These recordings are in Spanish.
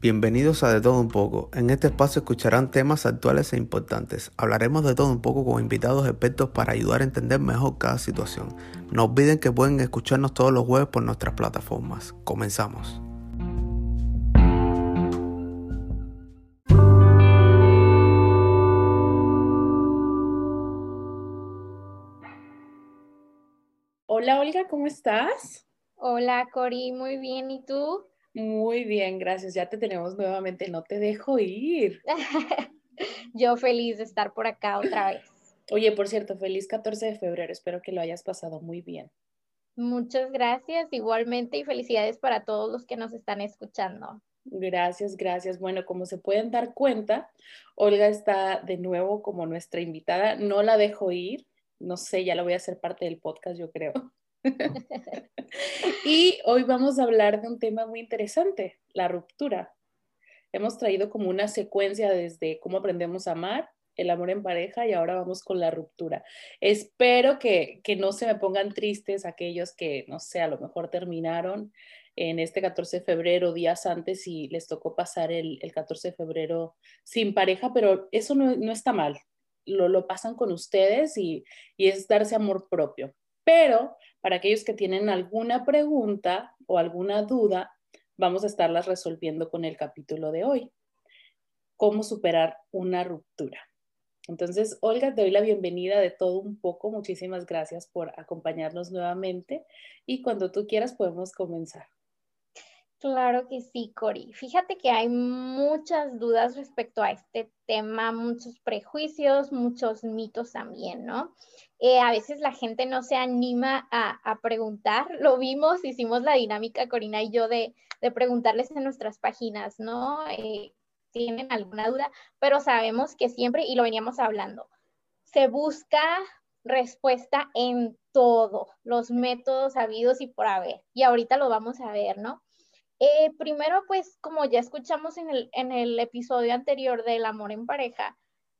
Bienvenidos a De Todo Un poco. En este espacio escucharán temas actuales e importantes. Hablaremos de todo un poco con invitados expertos para ayudar a entender mejor cada situación. No olviden que pueden escucharnos todos los jueves por nuestras plataformas. Comenzamos. Hola Olga, ¿cómo estás? Hola Cori, muy bien. ¿Y tú? Muy bien, gracias. Ya te tenemos nuevamente. No te dejo ir. Yo feliz de estar por acá otra vez. Oye, por cierto, feliz 14 de febrero. Espero que lo hayas pasado muy bien. Muchas gracias, igualmente, y felicidades para todos los que nos están escuchando. Gracias, gracias. Bueno, como se pueden dar cuenta, Olga está de nuevo como nuestra invitada. No la dejo ir. No sé, ya la voy a hacer parte del podcast, yo creo. y hoy vamos a hablar de un tema muy interesante, la ruptura. Hemos traído como una secuencia desde cómo aprendemos a amar, el amor en pareja y ahora vamos con la ruptura. Espero que, no se me pongan tristes aquellos que, no sé, a lo mejor terminaron en este 14 de febrero, días antes, y les tocó pasar el, 14 de febrero sin pareja, pero eso no, está mal. Lo, lo, pasan con ustedes y, y es darse amor propio. Pero para aquellos que tienen alguna pregunta o alguna duda, vamos a estarlas resolviendo con el capítulo de hoy. ¿Cómo superar una ruptura? Entonces, Olga, te doy la bienvenida de todo un poco. Muchísimas gracias por acompañarnos nuevamente y cuando tú quieras podemos comenzar. Claro que sí, Cori. Fíjate que hay muchas dudas respecto a este tema, muchos prejuicios, muchos mitos también, ¿no? Eh, a veces la gente no se anima a, preguntar. Lo vimos, hicimos la dinámica, Corina y yo, de, preguntarles en nuestras páginas, ¿no? Eh, ¿Tienen alguna duda? Pero sabemos que siempre, y lo veníamos hablando, se busca respuesta en todo, los métodos habidos y por haber. Y ahorita lo vamos a ver, ¿no? Eh, primero, pues como ya escuchamos en el, en el episodio anterior del amor en pareja,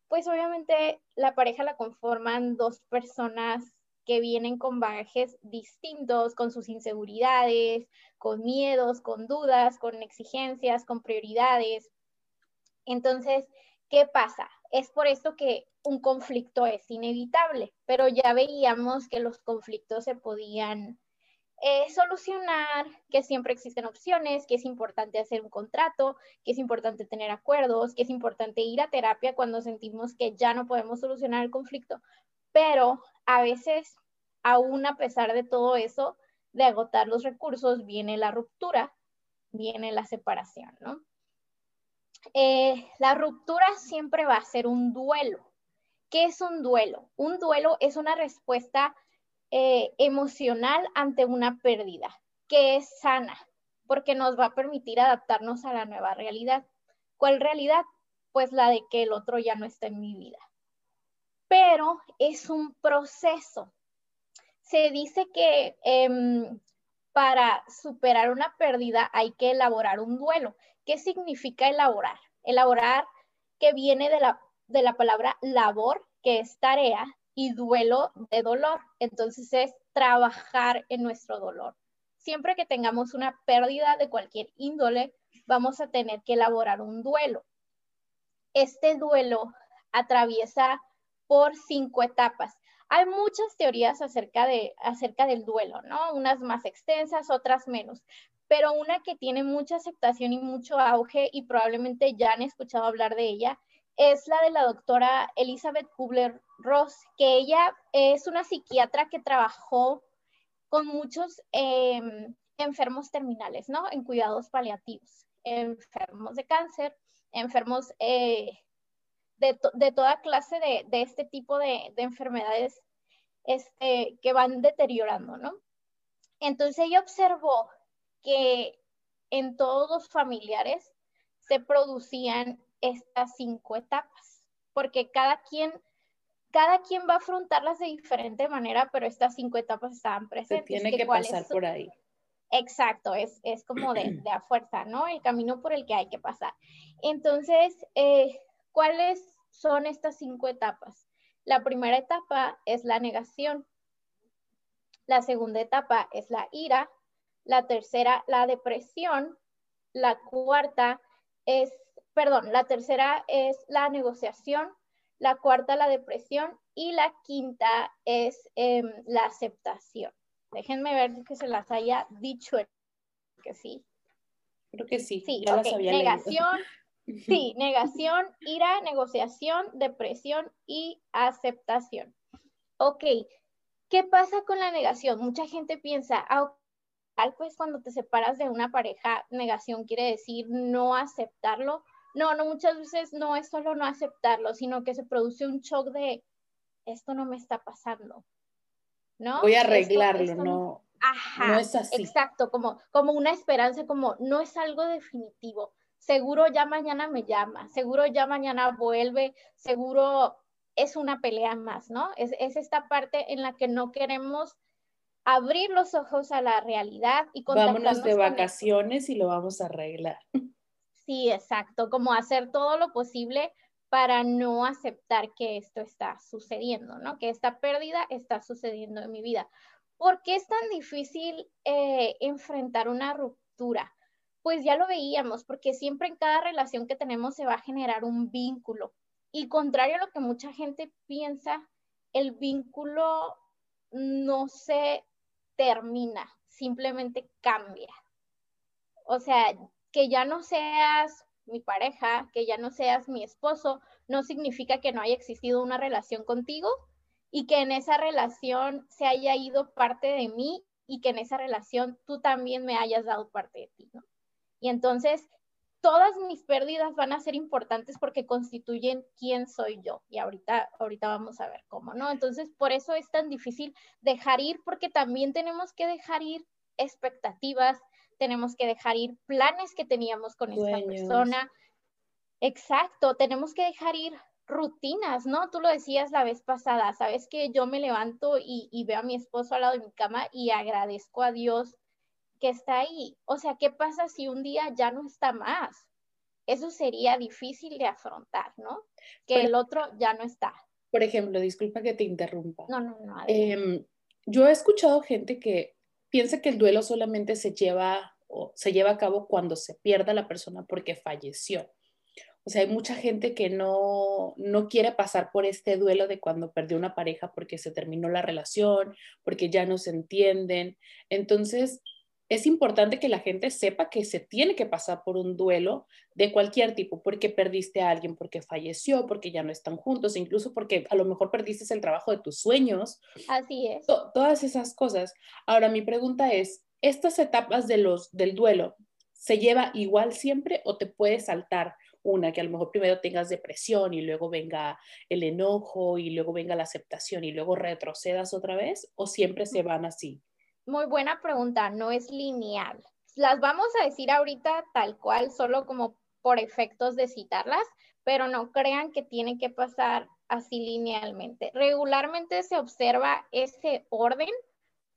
pues obviamente la pareja la conforman dos personas que vienen con bagajes distintos, con sus inseguridades, con miedos, con dudas, con exigencias, con prioridades. Entonces, ¿qué pasa? Es por esto que un conflicto es inevitable, pero ya veíamos que los conflictos se podían eh, solucionar, que siempre existen opciones, que es importante hacer un contrato, que es importante tener acuerdos, que es importante ir a terapia cuando sentimos que ya no podemos solucionar el conflicto. Pero a veces, aún a pesar de todo eso, de agotar los recursos, viene la ruptura, viene la separación, ¿no? Eh, la ruptura siempre va a ser un duelo. ¿Qué es un duelo? Un duelo es una respuesta eh, emocional ante una pérdida, que es sana, porque nos va a permitir adaptarnos a la nueva realidad. ¿Cuál realidad? Pues la de que el otro ya no está en mi vida. Pero es un proceso. Se dice que em, para superar una pérdida hay que elaborar un duelo. ¿Qué significa elaborar? Elaborar que viene de la, de la palabra labor, que es tarea, y duelo de dolor. Entonces es trabajar en nuestro dolor. Siempre que tengamos una pérdida de cualquier índole, vamos a tener que elaborar un duelo. Este duelo atraviesa por cinco etapas. Hay muchas teorías acerca, de, acerca del duelo, ¿no? Unas más extensas, otras menos, pero una que tiene mucha aceptación y mucho auge y probablemente ya han escuchado hablar de ella es la de la doctora Elizabeth Kubler-Ross, que ella es una psiquiatra que trabajó con muchos em, enfermos terminales, ¿no? En cuidados paliativos, enfermos de cáncer, enfermos eh, de, toda clase de, este tipo de, enfermedades este, que van deteriorando, ¿no? Entonces ella observó que en todos los familiares se producían estas cinco etapas, porque cada quien, cada quien va a afrontarlas de diferente manera, pero estas cinco etapas estaban presentes. tiene que, pasar por ahí. Exacto, es, es como de, de, a fuerza, ¿no? El camino por el que hay que pasar. Entonces, eh, ¿cuáles son estas cinco etapas? La primera etapa es la negación. La segunda etapa es la ira. La tercera, la depresión. La cuarta, es, perdón, la tercera es la negociación, la cuarta la depresión y la quinta es em, la aceptación. Déjenme ver que se las haya dicho que sí. Creo que sí. Sí, negación, sí, negación, ira, negociación, depresión y aceptación. Ok, ¿qué pasa con la negación? Mucha gente piensa, ah, pues cuando te separas de una pareja, negación quiere decir no aceptarlo. No, no, muchas veces no es solo no aceptarlo, sino que se produce un shock de esto no me está pasando. ¿No? Voy a arreglarlo, no. Ajá, no es así. Exacto, como, como una esperanza, como no es algo definitivo. Seguro ya mañana me llama, seguro ya mañana vuelve, seguro es una pelea más, ¿no? Es, es esta parte en la que no queremos abrir los ojos a la realidad y Vámonos de vacaciones y lo vamos a arreglar. Sí, exacto, como hacer todo lo posible para no aceptar que esto está sucediendo, ¿no? Que esta pérdida está sucediendo en mi vida. ¿Por qué es tan difícil eh, enfrentar una ruptura? Pues ya lo veíamos, porque siempre en cada relación que tenemos se va a generar un vínculo. Y contrario a lo que mucha gente piensa, el vínculo no se termina, simplemente cambia. O sea, que ya no seas mi pareja, que ya no seas mi esposo, no significa que no haya existido una relación contigo y que en esa relación se haya ido parte de mí y que en esa relación tú también me hayas dado parte de ti, ¿no? Y entonces todas mis pérdidas van a ser importantes porque constituyen quién soy yo. Y ahorita, ahorita vamos a ver cómo, ¿no? Entonces, por eso es tan difícil dejar ir, porque también tenemos que dejar ir expectativas, tenemos que dejar ir planes que teníamos con esta persona. Exacto, tenemos que dejar ir rutinas, ¿no? Tú lo decías la vez pasada, sabes que yo me levanto y, y veo a mi esposo al lado de mi cama y agradezco a Dios que está ahí. O sea, ¿qué pasa si un día ya no está más? Eso sería difícil de afrontar, ¿no? Que el otro ya no está. Por ejemplo, disculpa que te interrumpa. No, no, no. Em, yo he escuchado gente que piensa que el duelo solamente se lleva o se lleva a cabo cuando se pierda la persona porque falleció. O sea, hay mucha gente que no, no quiere pasar por este duelo de cuando perdió una pareja porque se terminó la relación, porque ya no se entienden. Entonces, es importante que la gente sepa que se tiene que pasar por un duelo de cualquier tipo, porque perdiste a alguien, porque falleció, porque ya no están juntos, incluso porque a lo mejor perdiste el trabajo de tus sueños. Así es. todas esas cosas. Ahora, mi pregunta es, ¿estas etapas de los, del duelo se lleva igual siempre o te puede saltar una que a lo mejor primero tengas depresión y luego venga el enojo y luego venga la aceptación y luego retrocedas otra vez o siempre se van así? Muy buena pregunta, no es lineal. Las vamos a decir ahorita tal cual, solo como por efectos de citarlas, pero no crean que tiene que pasar así linealmente. Regularmente se observa ese orden,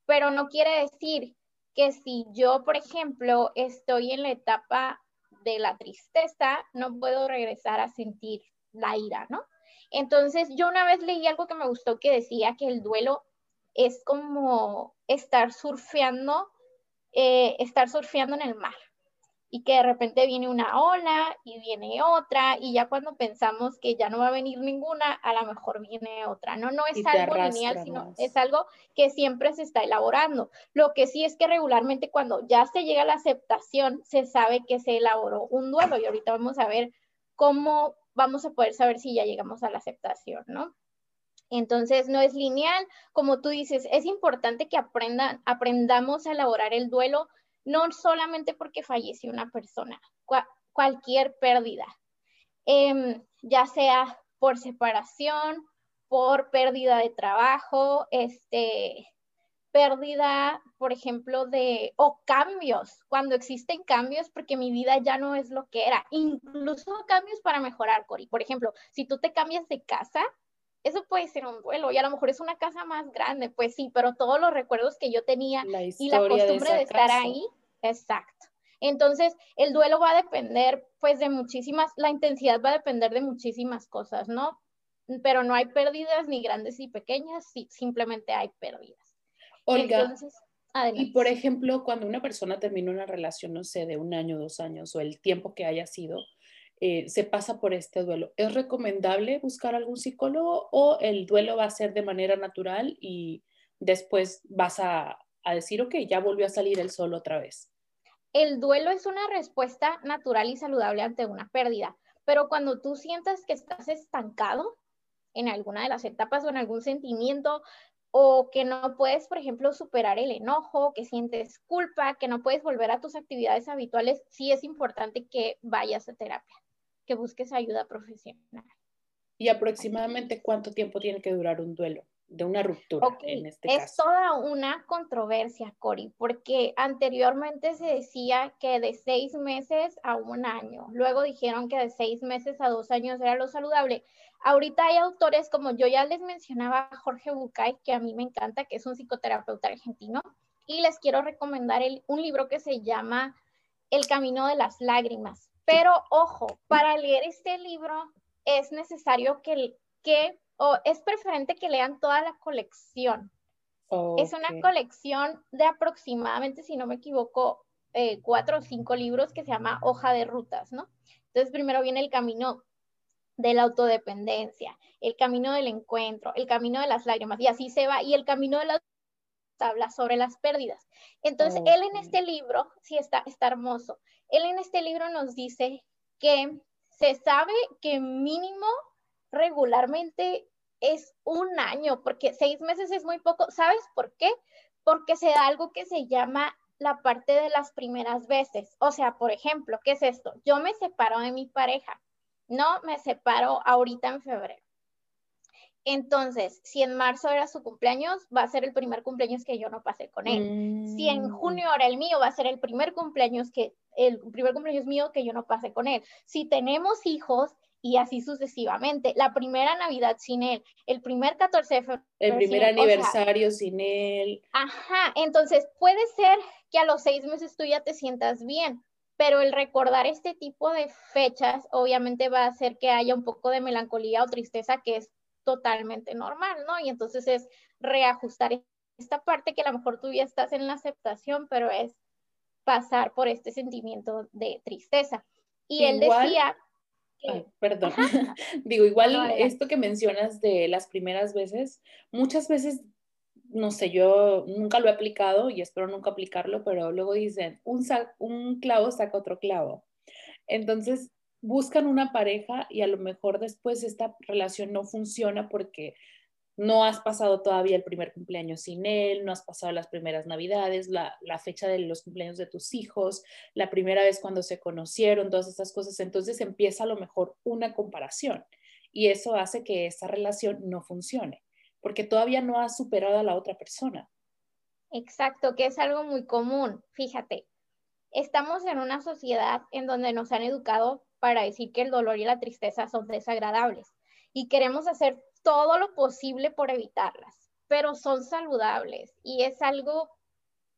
pero no quiere decir que si yo, por ejemplo, estoy en la etapa de la tristeza, no puedo regresar a sentir la ira, ¿no? Entonces, yo una vez leí algo que me gustó que decía que el duelo es como estar surfeando, eh, estar surfeando en el mar y que de repente viene una ola y viene otra y ya cuando pensamos que ya no va a venir ninguna, a lo mejor viene otra. No, no es algo lineal, sino es algo que siempre se está elaborando. Lo que sí es que regularmente cuando ya se llega a la aceptación, se sabe que se elaboró un duelo y ahorita vamos a ver cómo vamos a poder saber si ya llegamos a la aceptación, ¿no? Entonces, no es lineal. Como tú dices, es importante que aprendan, aprendamos a elaborar el duelo, no solamente porque falleció una persona, cualquier pérdida, em, ya sea por separación, por pérdida de trabajo, este, pérdida, por ejemplo, de, o cambios, cuando existen cambios, porque mi vida ya no es lo que era, incluso cambios para mejorar, Cori. Por ejemplo, si tú te cambias de casa, eso puede ser un duelo y a lo mejor es una casa más grande, pues sí, pero todos los recuerdos que yo tenía y la costumbre de, estar ahí, exacto. Entonces, el duelo va a depender, pues, de muchísimas, la intensidad va a depender de muchísimas cosas, ¿no? Pero no hay pérdidas ni grandes ni pequeñas, sí, simplemente hay pérdidas. Olga, Entonces, y por ejemplo, cuando una persona termina una relación, no sé, de un año, dos años o el tiempo que haya sido, eh, se pasa por este duelo. ¿Es recomendable buscar algún psicólogo o el duelo va a ser de manera natural y después vas a, decir, ok, ya volvió a salir el sol otra vez? El duelo es una respuesta natural y saludable ante una pérdida, pero cuando tú sientas que estás estancado en alguna de las etapas o en algún sentimiento, o que no puedes, por ejemplo, superar el enojo, que sientes culpa, que no puedes volver a tus actividades habituales, sí es importante que vayas a terapia que busques ayuda profesional. ¿Y aproximadamente cuánto tiempo tiene que durar un duelo de una ruptura en este es toda una controversia, Cori, porque anteriormente se decía que de seis meses a un año, luego dijeron que de seis meses a dos años era lo saludable. Ahorita hay autores como yo ya les mencionaba, Jorge Bucay, que a mí me encanta, que es un psicoterapeuta argentino, y les quiero recomendar un libro que se llama El Camino de las Lágrimas. Pero ojo, para leer este libro es necesario que, que o es preferente que lean toda la colección. Es una colección de aproximadamente, si no me equivoco, eh, cuatro o cinco libros que se llama Hoja de Rutas, ¿no? Entonces primero viene el camino de la autodependencia, el camino del encuentro, el camino de las lágrimas, y así se va, y el camino de las tablas sobre las pérdidas. Entonces, él en este libro, sí está, está hermoso, él en este libro nos dice que se sabe que mínimo regularmente es un año, porque seis meses es muy poco. ¿Sabes por qué? Porque se da algo que se llama la parte de las primeras veces. O sea, por ejemplo, ¿qué es esto? Yo me separo de mi pareja, no me separo ahorita en febrero. Entonces, si en marzo era su cumpleaños, va a ser el primer cumpleaños que yo no pasé con él. Si en mm. junio era el mío, va a ser el primer cumpleaños que el primer cumpleaños mío que yo no pasé con él. Si tenemos hijos y así sucesivamente, la primera Navidad sin él, el primer 14 de febrero. El primer aniversario sin él. Ajá, entonces puede ser que a los seis meses tú ya te sientas bien, pero el recordar este tipo de fechas obviamente va a hacer que haya un poco de melancolía o tristeza que es totalmente normal, ¿no? Y entonces es reajustar esta parte que a lo mejor tú ya estás en la aceptación, pero es pasar por este sentimiento de tristeza. Y él decía... perdón, digo, igual esto que mencionas de las primeras veces, muchas veces, no sé, yo nunca lo he aplicado y espero nunca aplicarlo, pero luego dicen, un, un clavo saca otro clavo. Entonces, buscan una pareja y a lo mejor después esta relación no funciona porque no has pasado todavía el primer cumpleaños sin él, no has pasado las primeras navidades, la, fecha de los cumpleaños de tus hijos, la primera vez cuando se conocieron, todas estas cosas. Entonces empieza a lo mejor una comparación y eso hace que esa relación no funcione porque todavía no has superado a la otra persona. Exacto, que es algo muy común. Fíjate, estamos en una sociedad en donde nos han educado para decir que el dolor y la tristeza son desagradables y queremos hacer todo lo posible por evitarlas, pero son saludables y es algo,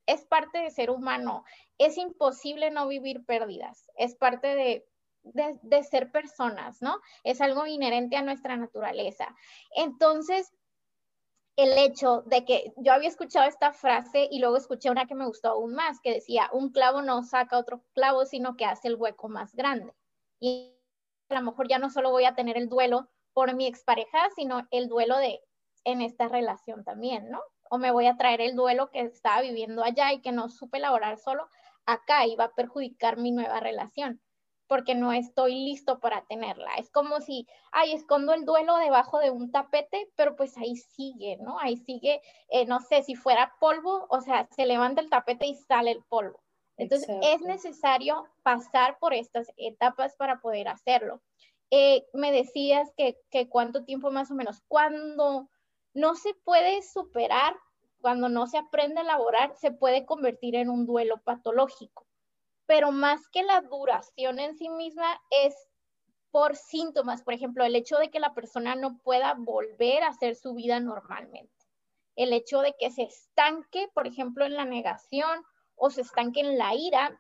es parte de ser humano. Es imposible no vivir pérdidas, es parte de, de, ser personas, ¿no? Es algo inherente a nuestra naturaleza. Entonces, el hecho de que yo había escuchado esta frase y luego escuché una que me gustó aún más, que decía, un clavo no saca otro clavo, sino que hace el hueco más grande y a lo mejor ya no solo voy a tener el duelo por mi expareja, sino el duelo de en esta relación también, ¿no? O me voy a traer el duelo que estaba viviendo allá y que no supe elaborar solo acá y va a perjudicar mi nueva relación porque no estoy listo para tenerla. Es como si, ay, escondo el duelo debajo de un tapete, pero pues ahí sigue, ¿no? Ahí sigue, eh, no sé, si fuera polvo, o sea, se levanta el tapete y sale el polvo. Entonces, es necesario pasar por estas etapas para poder hacerlo. Eh, me decías que, que cuánto tiempo más o menos, cuando no se puede superar, cuando no se aprende a elaborar, se puede convertir en un duelo patológico. Pero más que la duración en sí misma es por síntomas, por ejemplo, el hecho de que la persona no pueda volver a hacer su vida normalmente. El hecho de que se estanque, por ejemplo, en la negación o se estanque en la ira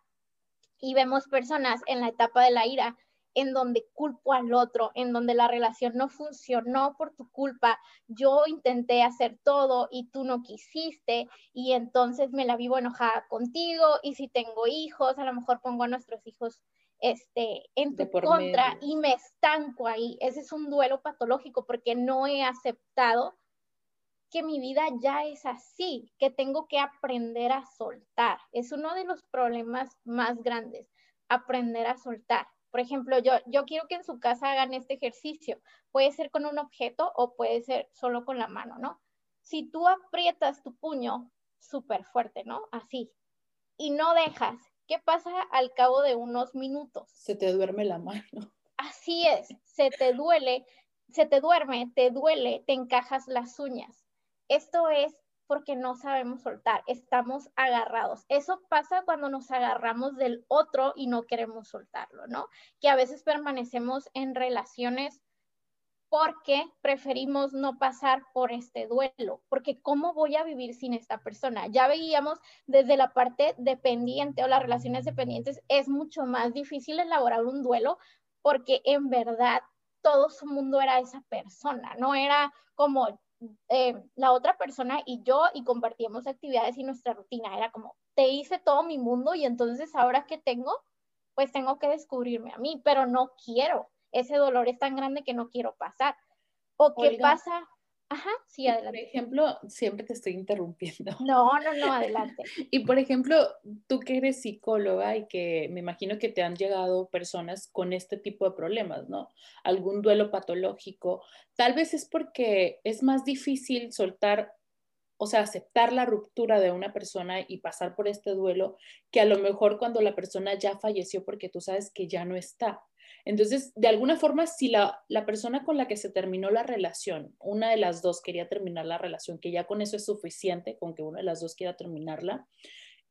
y vemos personas en la etapa de la ira en donde culpo al otro, en donde la relación no funcionó por tu culpa, yo intenté hacer todo y tú no quisiste y entonces me la vivo enojada contigo y si tengo hijos, a lo mejor pongo a nuestros hijos este, en tu contra y me estanco ahí. Ese es un duelo patológico porque no he aceptado que mi vida ya es así, que tengo que aprender a soltar. Es uno de los problemas más grandes, aprender a soltar. Por ejemplo, yo, yo quiero que en su casa hagan este ejercicio. Puede ser con un objeto o puede ser solo con la mano, ¿no? Si tú aprietas tu puño súper fuerte, ¿no? Así, y no dejas, ¿qué pasa al cabo de unos minutos? Se te duerme la mano. Así es, se te duele, se te duerme, te duele, te encajas las uñas. Esto es porque no sabemos soltar, estamos agarrados. Eso pasa cuando nos agarramos del otro y no queremos soltarlo, ¿no? Que a veces permanecemos en relaciones porque preferimos no pasar por este duelo, porque ¿cómo voy a vivir sin esta persona? Ya veíamos desde la parte dependiente o las relaciones dependientes, es mucho más difícil elaborar un duelo porque en verdad todo su mundo era esa persona, no era como eh, la otra persona y yo y compartíamos actividades y nuestra rutina. Era como, te hice todo mi mundo y entonces ahora que tengo, pues tengo que descubrirme a mí, pero no quiero. Ese dolor es tan grande que no quiero pasar. O qué pasa, Ajá, sí, adelante. Por ejemplo, siempre te estoy interrumpiendo. No, no, no, adelante. y por ejemplo, tú que eres psicóloga y que me imagino que te han llegado personas con este tipo de problemas, ¿no? Algún duelo patológico. Tal vez es porque es más difícil soltar, o sea, aceptar la ruptura de una persona y pasar por este duelo que a lo mejor cuando la persona ya falleció porque tú sabes que ya no está. Entonces, de alguna forma, si la, persona con la que se terminó la relación, una de las dos quería terminar la relación, que ya con eso es suficiente, con que una de las dos quiera terminarla,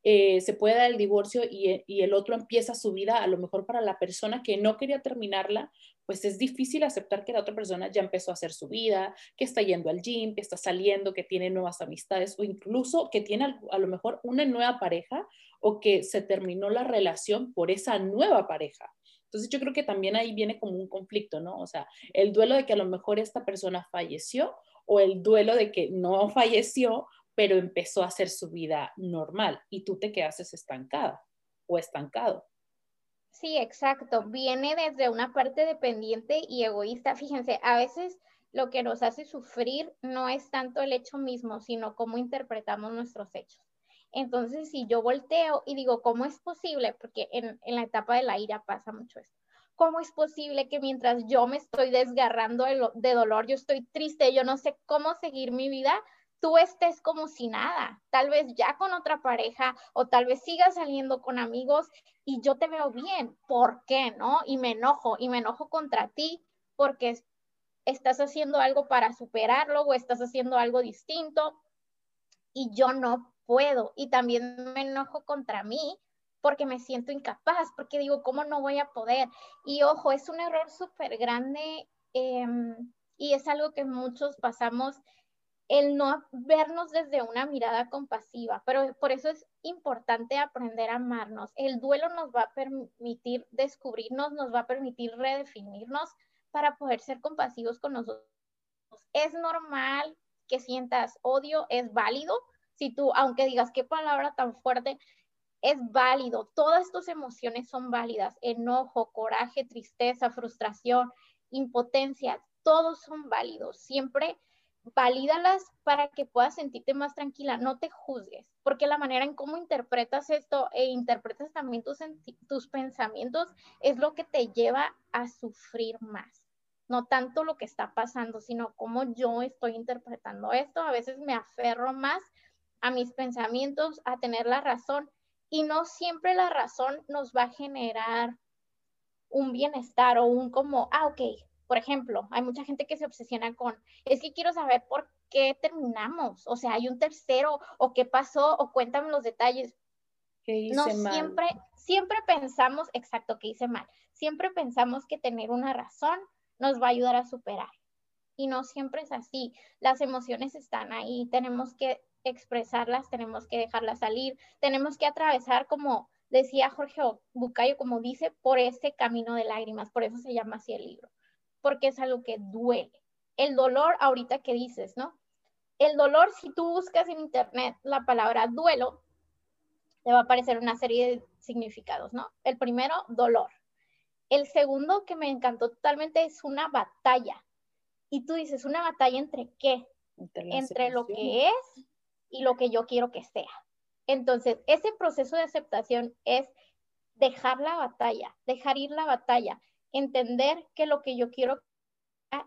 eh, se puede dar el divorcio y, y, el otro empieza su vida, a lo mejor para la persona que no quería terminarla, pues es difícil aceptar que la otra persona ya empezó a hacer su vida, que está yendo al gym, que está saliendo, que tiene nuevas amistades o incluso que tiene a lo mejor una nueva pareja o que se terminó la relación por esa nueva pareja. Entonces yo creo que también ahí viene como un conflicto, ¿no? O sea, el duelo de que a lo mejor esta persona falleció o el duelo de que no falleció, pero empezó a hacer su vida normal y tú te quedaste estancada o estancado. Sí, exacto. Viene desde una parte dependiente y egoísta. Fíjense, a veces lo que nos hace sufrir no es tanto el hecho mismo, sino cómo interpretamos nuestros hechos. Entonces, si yo volteo y digo, ¿cómo es posible? Porque en, la etapa de la ira pasa mucho esto. ¿Cómo es posible que mientras yo me estoy desgarrando de, de dolor, yo estoy triste, yo no sé cómo seguir mi vida, tú estés como si nada, tal vez ya con otra pareja o tal vez sigas saliendo con amigos y yo te veo bien, ¿por qué no? Y me enojo y me enojo contra ti porque estás haciendo algo para superarlo o estás haciendo algo distinto y yo no puedo. Y también me enojo contra mí porque me siento incapaz, porque digo, ¿cómo no voy a poder? Y ojo, es un error súper grande em, y es algo que muchos pasamos, el no vernos desde una mirada compasiva, pero por eso es importante aprender a amarnos. El duelo nos va a permitir descubrirnos, nos va a permitir redefinirnos para poder ser compasivos con nosotros. Es normal que sientas odio, es válido, si tú, aunque digas qué palabra tan fuerte, es válido. Todas tus emociones son válidas. Enojo, coraje, tristeza, frustración, impotencia, todos son válidos. Siempre valídalas para que puedas sentirte más tranquila. No te juzgues, porque la manera en cómo interpretas esto e interpretas también tus, tus pensamientos es lo que te lleva a sufrir más. No tanto lo que está pasando, sino cómo yo estoy interpretando esto. A veces me aferro más a mis pensamientos, a tener la razón. Y no siempre la razón nos va a generar un bienestar o un como, ah, ok, por ejemplo, hay mucha gente que se obsesiona con, es que quiero saber por qué terminamos, o sea, hay un tercero, o qué pasó, o cuéntame los detalles. ¿Qué hice no siempre, siempre pensamos, exacto, que hice mal, siempre pensamos que tener una razón nos va a ayudar a superar. Y no siempre es así. Las emociones están ahí, tenemos que expresarlas, tenemos que dejarlas salir, tenemos que atravesar, como decía Jorge Bucayo, como dice, por ese camino de lágrimas, por eso se llama así el libro, porque es algo que duele. El dolor, ahorita que dices, ¿no? El dolor, si tú buscas en internet la palabra duelo, te va a aparecer una serie de significados, ¿no? El primero, dolor. El segundo que me encantó totalmente es una batalla. Y tú dices, ¿una batalla entre qué? Entre, lo que es y lo que yo quiero que sea. Entonces, ese proceso de aceptación es dejar la batalla, dejar ir la batalla, entender que lo que yo quiero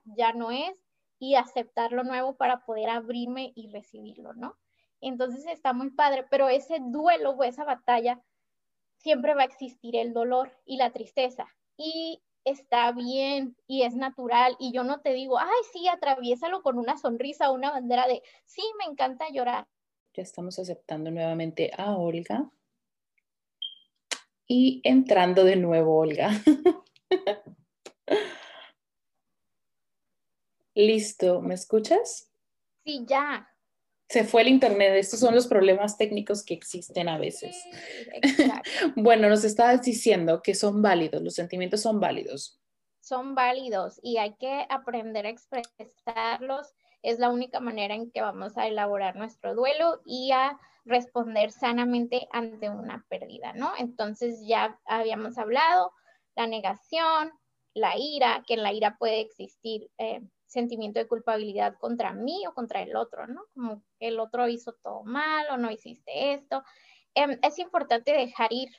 ya no es y aceptar lo nuevo para poder abrirme y recibirlo, ¿no? Entonces está muy padre, pero ese duelo o esa batalla siempre va a existir el dolor y la tristeza. Y está bien y es natural. Y yo no te digo, ay, sí, atraviésalo con una sonrisa o una bandera de, sí, me encanta llorar. Ya estamos aceptando nuevamente a Olga. Y entrando de nuevo, Olga. Listo, ¿me escuchas? Sí, ya. Se fue el internet, estos son los problemas técnicos que existen a veces. bueno, nos estabas diciendo que son válidos, los sentimientos son válidos. Son válidos y hay que aprender a expresarlos. Es la única manera en que vamos a elaborar nuestro duelo y a responder sanamente ante una pérdida, ¿no? Entonces ya habíamos hablado, la negación, la ira, que en la ira puede existir eh, sentimiento de culpabilidad contra mí o contra el otro, ¿no? Como el otro hizo todo mal o no hiciste esto. Em, es importante dejar ir,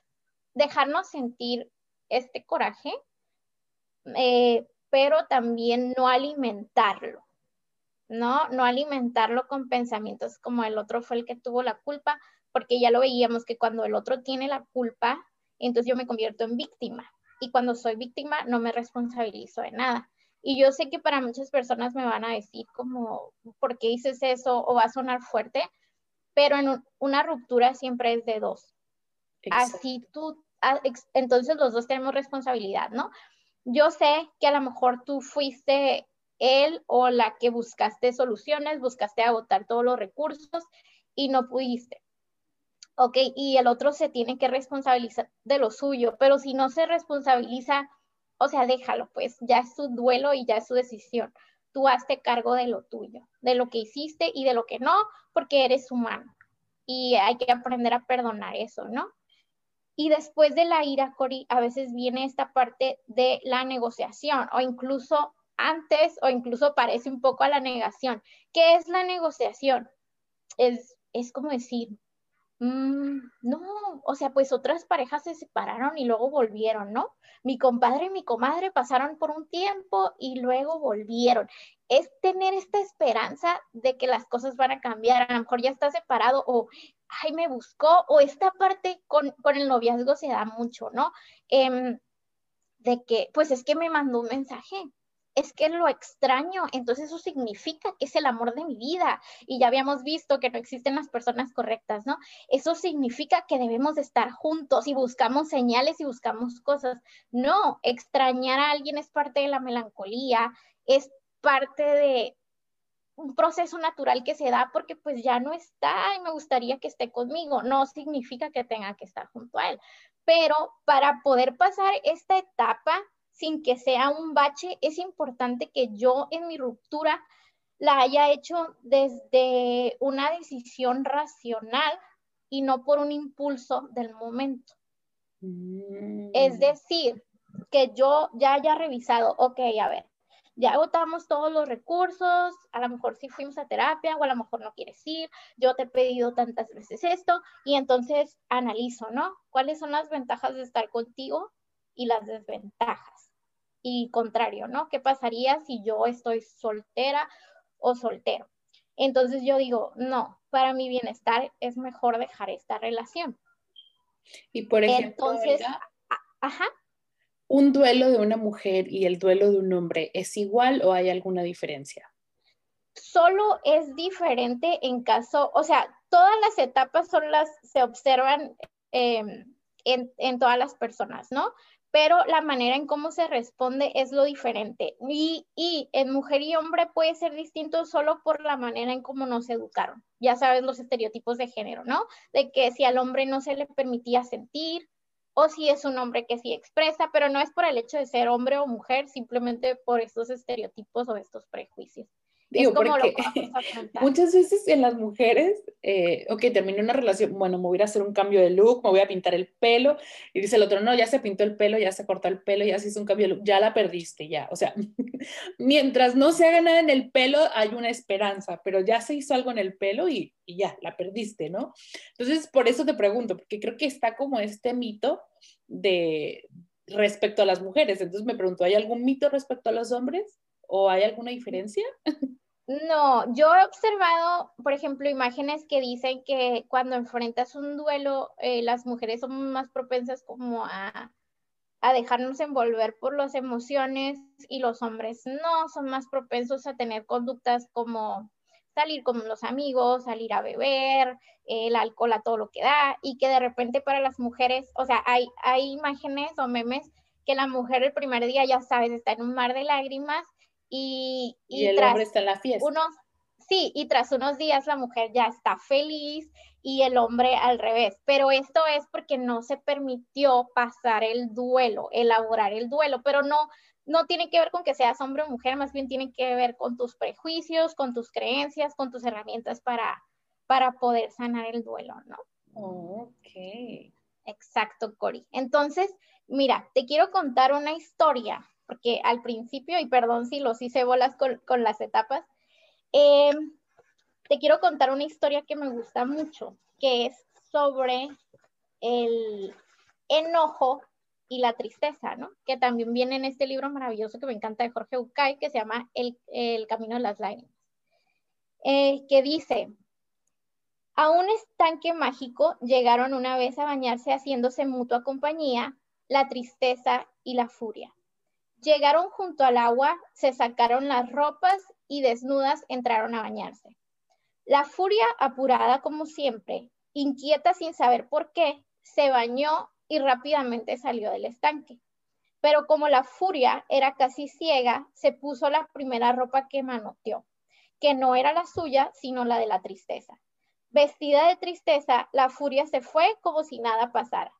dejarnos sentir este coraje, eh, pero también no alimentarlo, ¿no? No alimentarlo con pensamientos como el otro fue el que tuvo la culpa, porque ya lo veíamos que cuando el otro tiene la culpa, entonces yo me convierto en víctima. Y cuando soy víctima, no me responsabilizo de nada. Y yo sé que para muchas personas me van a decir como, ¿por qué dices eso? O va a sonar fuerte, pero en una ruptura siempre es de dos. Así tú, ah, entonces los dos tenemos responsabilidad, ¿no? Yo sé que a lo mejor tú fuiste él o la que buscaste soluciones, buscaste agotar todos los recursos y no pudiste. Ok, y el otro se tiene que responsabilizar de lo suyo, pero si no se responsabiliza o sea, déjalo, pues ya es su duelo y ya es su decisión. Tú hazte cargo de lo tuyo, de lo que hiciste y de lo que no, porque eres humano. Y hay que aprender a perdonar eso, ¿no? Y después de la ira, Cori, a veces viene esta parte de la negociación o incluso antes o incluso parece un poco a la negación. ¿Qué es la negociación? Es, es como decir, Mm, no, o sea, pues otras parejas se separaron y luego volvieron, ¿no? Mi compadre y mi comadre pasaron por un tiempo y luego volvieron. Es tener esta esperanza de que las cosas van a cambiar. A lo mejor ya está separado o, ay, me buscó, o esta parte con, con el noviazgo se da mucho, ¿no? Em, de que, pues es que me mandó un mensaje, es que lo extraño, entonces eso significa que es el amor de mi vida. Y ya habíamos visto que no existen las personas correctas, ¿no? Eso significa que debemos estar juntos y buscamos señales y buscamos cosas. No, extrañar a alguien es parte de la melancolía, es parte de un proceso natural que se da porque pues ya no está y me gustaría que esté conmigo. No significa que tenga que estar junto a él. Pero para poder pasar esta etapa, sin que sea un bache, es importante que yo en mi ruptura la haya hecho desde una decisión racional y no por un impulso del momento. Es mm. decir, que yo ya haya revisado, ok, a ver, ya agotamos todos los recursos, a lo mejor sí fuimos a terapia o a lo mejor no quieres ir, yo te he pedido tantas veces esto y entonces analizo, ¿no? ¿Cuáles son las ventajas de estar contigo y las desventajas? Y contrario, ¿no? ¿Qué pasaría si yo estoy soltera o soltero? Entonces yo digo, no, para mi bienestar es mejor dejar esta relación. Y por ejemplo, Entonces, ajá. ¿Un duelo de una mujer y el duelo de un hombre es igual o hay alguna diferencia? Solo es diferente en caso, o sea, todas las etapas son las, se observan em, en, en, todas las personas, ¿no? Pero la manera en cómo se responde es lo diferente. Y, en mujer y hombre puede ser distinto solo por la manera en cómo nos educaron. Ya sabes los estereotipos de género, ¿no? De que si al hombre no se le permitía sentir, o si es un hombre que sí expresa, pero no es por el hecho de ser hombre o mujer, simplemente por estos estereotipos o estos prejuicios. Digo, porque muchas veces en las mujeres, eh, ok, terminé una relación, bueno, me voy a hacer un cambio de look, me voy a pintar el pelo, y dice el otro, no, ya se pintó el pelo, ya se cortó el pelo, ya se hizo un cambio de look, ya la perdiste, ya. O sea, mientras no se haga nada en el pelo, hay una esperanza, pero ya se hizo algo en el pelo y, y ya, la perdiste, ¿no? Entonces, por eso te pregunto, porque creo que está como este mito de respecto a las mujeres. Entonces me pregunto, ¿hay algún mito respecto a los hombres? ¿O hay alguna diferencia? No, yo he observado, por ejemplo, imágenes que dicen que cuando enfrentas un duelo, eh, las mujeres son más propensas como a, a dejarnos envolver por las emociones y los hombres no, son más propensos a tener conductas como salir con los amigos, salir a beber, el alcohol a todo lo que da, y que de repente para las mujeres, o sea, hay, hay imágenes o memes que la mujer el primer día, ya sabes, está en un mar de lágrimas y, y, el hombre está en la fiesta. Unos, sí, y tras unos días la mujer ya está feliz y el hombre al revés. Pero esto es porque no se permitió pasar el duelo, elaborar el duelo, pero no, no tiene que ver con que seas hombre o mujer, más bien tiene que ver con tus prejuicios, con tus creencias, con tus herramientas para, para poder sanar el duelo, ¿no? Ok. Exacto, Cori. Entonces, mira, te quiero contar una historia porque al principio, y perdón si los hice bolas con, las etapas, eh, te quiero contar una historia que me gusta mucho, que es sobre el enojo y la tristeza, ¿no? Que también viene en este libro maravilloso que me encanta de Jorge Ucay, que se llama El, Camino de las Lágrimas, eh, que dice, a un estanque mágico llegaron una vez a bañarse haciéndose mutua compañía la tristeza y la furia. Llegaron junto al agua, se sacaron las ropas y desnudas entraron a bañarse. La furia, apurada como siempre, inquieta sin saber por qué, se bañó y rápidamente salió del estanque. Pero como la furia era casi ciega, se puso la primera ropa que manoteó, que no era la suya, sino la de la tristeza. Vestida de tristeza, la furia se fue como si nada pasara.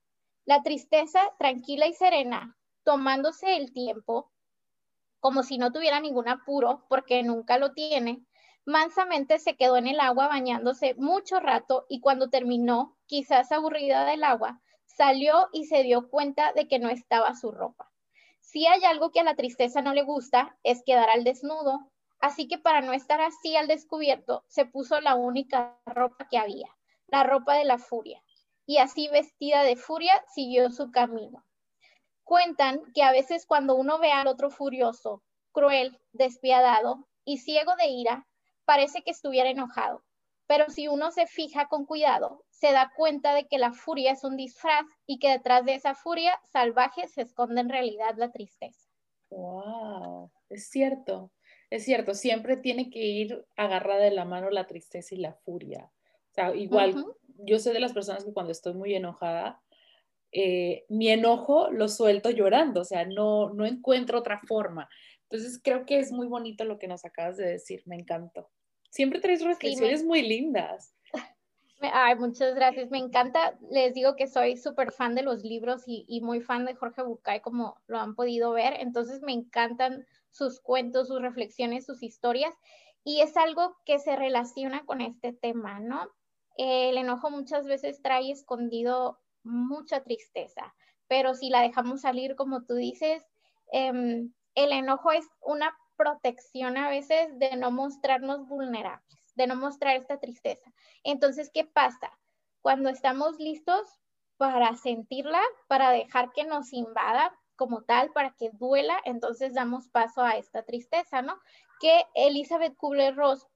La tristeza, tranquila y serena, tomándose el tiempo, como si no tuviera ningún apuro, porque nunca lo tiene, mansamente se quedó en el agua bañándose mucho rato y cuando terminó, quizás aburrida del agua, salió y se dio cuenta de que no estaba su ropa. Si hay algo que a la tristeza no le gusta, es quedar al desnudo, así que para no estar así al descubierto, se puso la única ropa que había, la ropa de la furia, y así vestida de furia siguió su camino. Cuentan que a veces cuando uno ve al otro furioso, cruel, despiadado y ciego de ira, parece que estuviera enojado. Pero si uno se fija con cuidado, se da cuenta de que la furia es un disfraz y que detrás de esa furia salvaje se esconde en realidad la tristeza. Wow, es cierto, es cierto, siempre tiene que ir agarrada de la mano la tristeza y la furia. O sea, igual, yo sé de las personas que cuando estoy muy enojada, eh, mi enojo lo suelto llorando, o sea, no, no encuentro otra forma. Entonces creo que es muy bonito lo que nos acabas de decir, me encantó. Siempre traes reflexiones muy lindas. Ay, muchas gracias, me encanta. Les digo que soy súper fan de los libros y, muy fan de Jorge Bucay, como lo han podido ver. Entonces me encantan sus cuentos, sus reflexiones, sus historias. Y es algo que se relaciona con este tema, ¿no? El enojo muchas veces trae escondido mucha tristeza, pero si la dejamos salir, como tú dices, em, el enojo es una protección a veces de no mostrarnos vulnerables, de no mostrar esta tristeza. Entonces, ¿qué pasa? Cuando estamos listos para sentirla, para dejar que nos invada como tal, para que duela, entonces damos paso a esta tristeza, ¿no? Que Elizabeth Kubler-Ross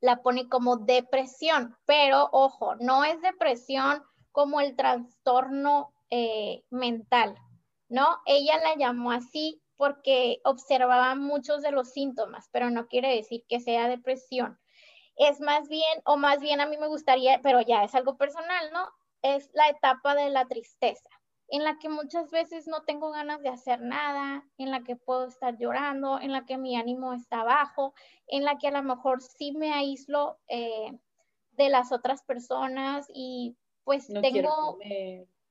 la pone como depresión, pero ojo, no es depresión como el trastorno eh, mental, ¿no? Ella la llamó así porque observaba muchos de los síntomas, pero no quiere decir que sea depresión. Es más bien, o más bien a mí me gustaría, pero ya es algo personal, ¿no? Es la etapa de la tristeza, en la que muchas veces no tengo ganas de hacer nada, en la que puedo estar llorando, en la que mi ánimo está bajo, en la que a lo mejor sí me aíslo eh, de las otras personas y pues tengo...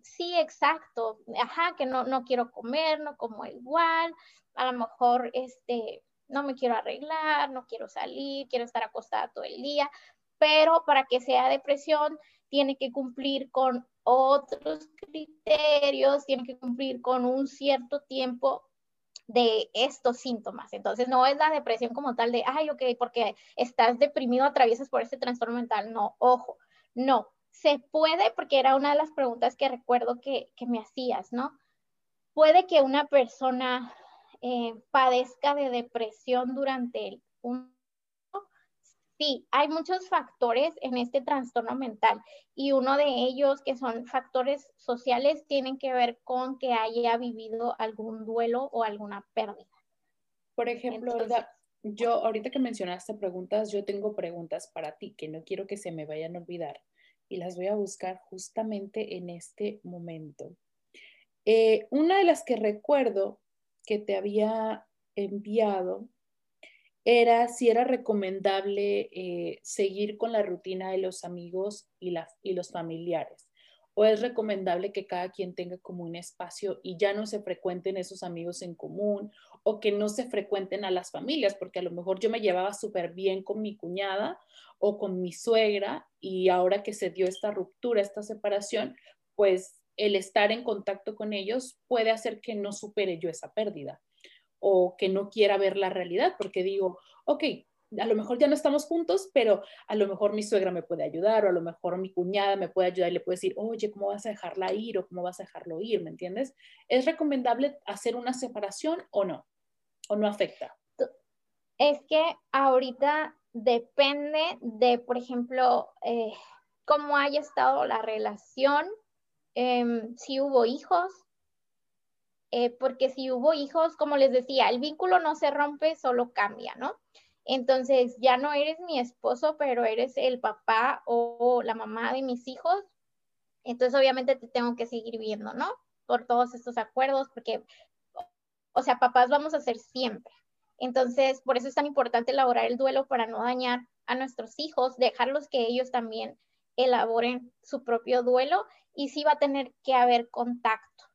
Sí, exacto. Ajá, que no, no quiero comer, no como igual. A lo mejor este, no me quiero arreglar, no quiero salir, quiero estar acostada todo el día, pero para que sea depresión tiene que cumplir con otros criterios, tiene que cumplir con un cierto tiempo de estos síntomas. Entonces, no es la depresión como tal de, ay, ok, porque estás deprimido, atraviesas por este trastorno mental. No, ojo, no. Se puede, porque era una de las preguntas que recuerdo que, que me hacías, ¿no? Puede que una persona eh, padezca de depresión durante un Sí, hay muchos factores en este trastorno mental y uno de ellos que son factores sociales tienen que ver con que haya vivido algún duelo o alguna pérdida. Por ejemplo, yo ahorita que mencionaste preguntas, yo tengo preguntas para ti que no quiero que se me vayan a olvidar y las voy a buscar justamente en este momento. Eh, una de las que recuerdo que te había enviado era si era recomendable eh, seguir con la rutina de los amigos y, y los familiares. O es recomendable que cada quien tenga como un espacio y ya no se frecuenten esos amigos en común o que no se frecuenten a las familias, porque a lo mejor yo me llevaba súper bien con mi cuñada o con mi suegra y ahora que se dio esta ruptura, esta separación, pues el estar en contacto con ellos puede hacer que no supere yo esa pérdida o que no quiera ver la realidad, porque digo, ok, a lo mejor ya no estamos juntos, pero a lo mejor mi suegra me puede ayudar o a lo mejor mi cuñada me puede ayudar y le puede decir, oye, ¿cómo vas a dejarla ir o cómo vas a dejarlo ir? ¿Me entiendes? ¿Es recomendable hacer una separación o no? ¿O no afecta? Es que ahorita depende de, por ejemplo, eh, cómo haya estado la relación, em, si hubo hijos, eh, porque si hubo hijos, como les decía, el vínculo no se rompe, solo cambia, ¿no? Entonces, ya no eres mi esposo, pero eres el papá o la mamá de mis hijos. Entonces, obviamente te tengo que seguir viendo, ¿no? Por todos estos acuerdos, porque, o sea, papás vamos a ser siempre. Entonces, por eso es tan importante elaborar el duelo para no dañar a nuestros hijos, dejarlos que ellos también elaboren su propio duelo y sí va a tener que haber contacto.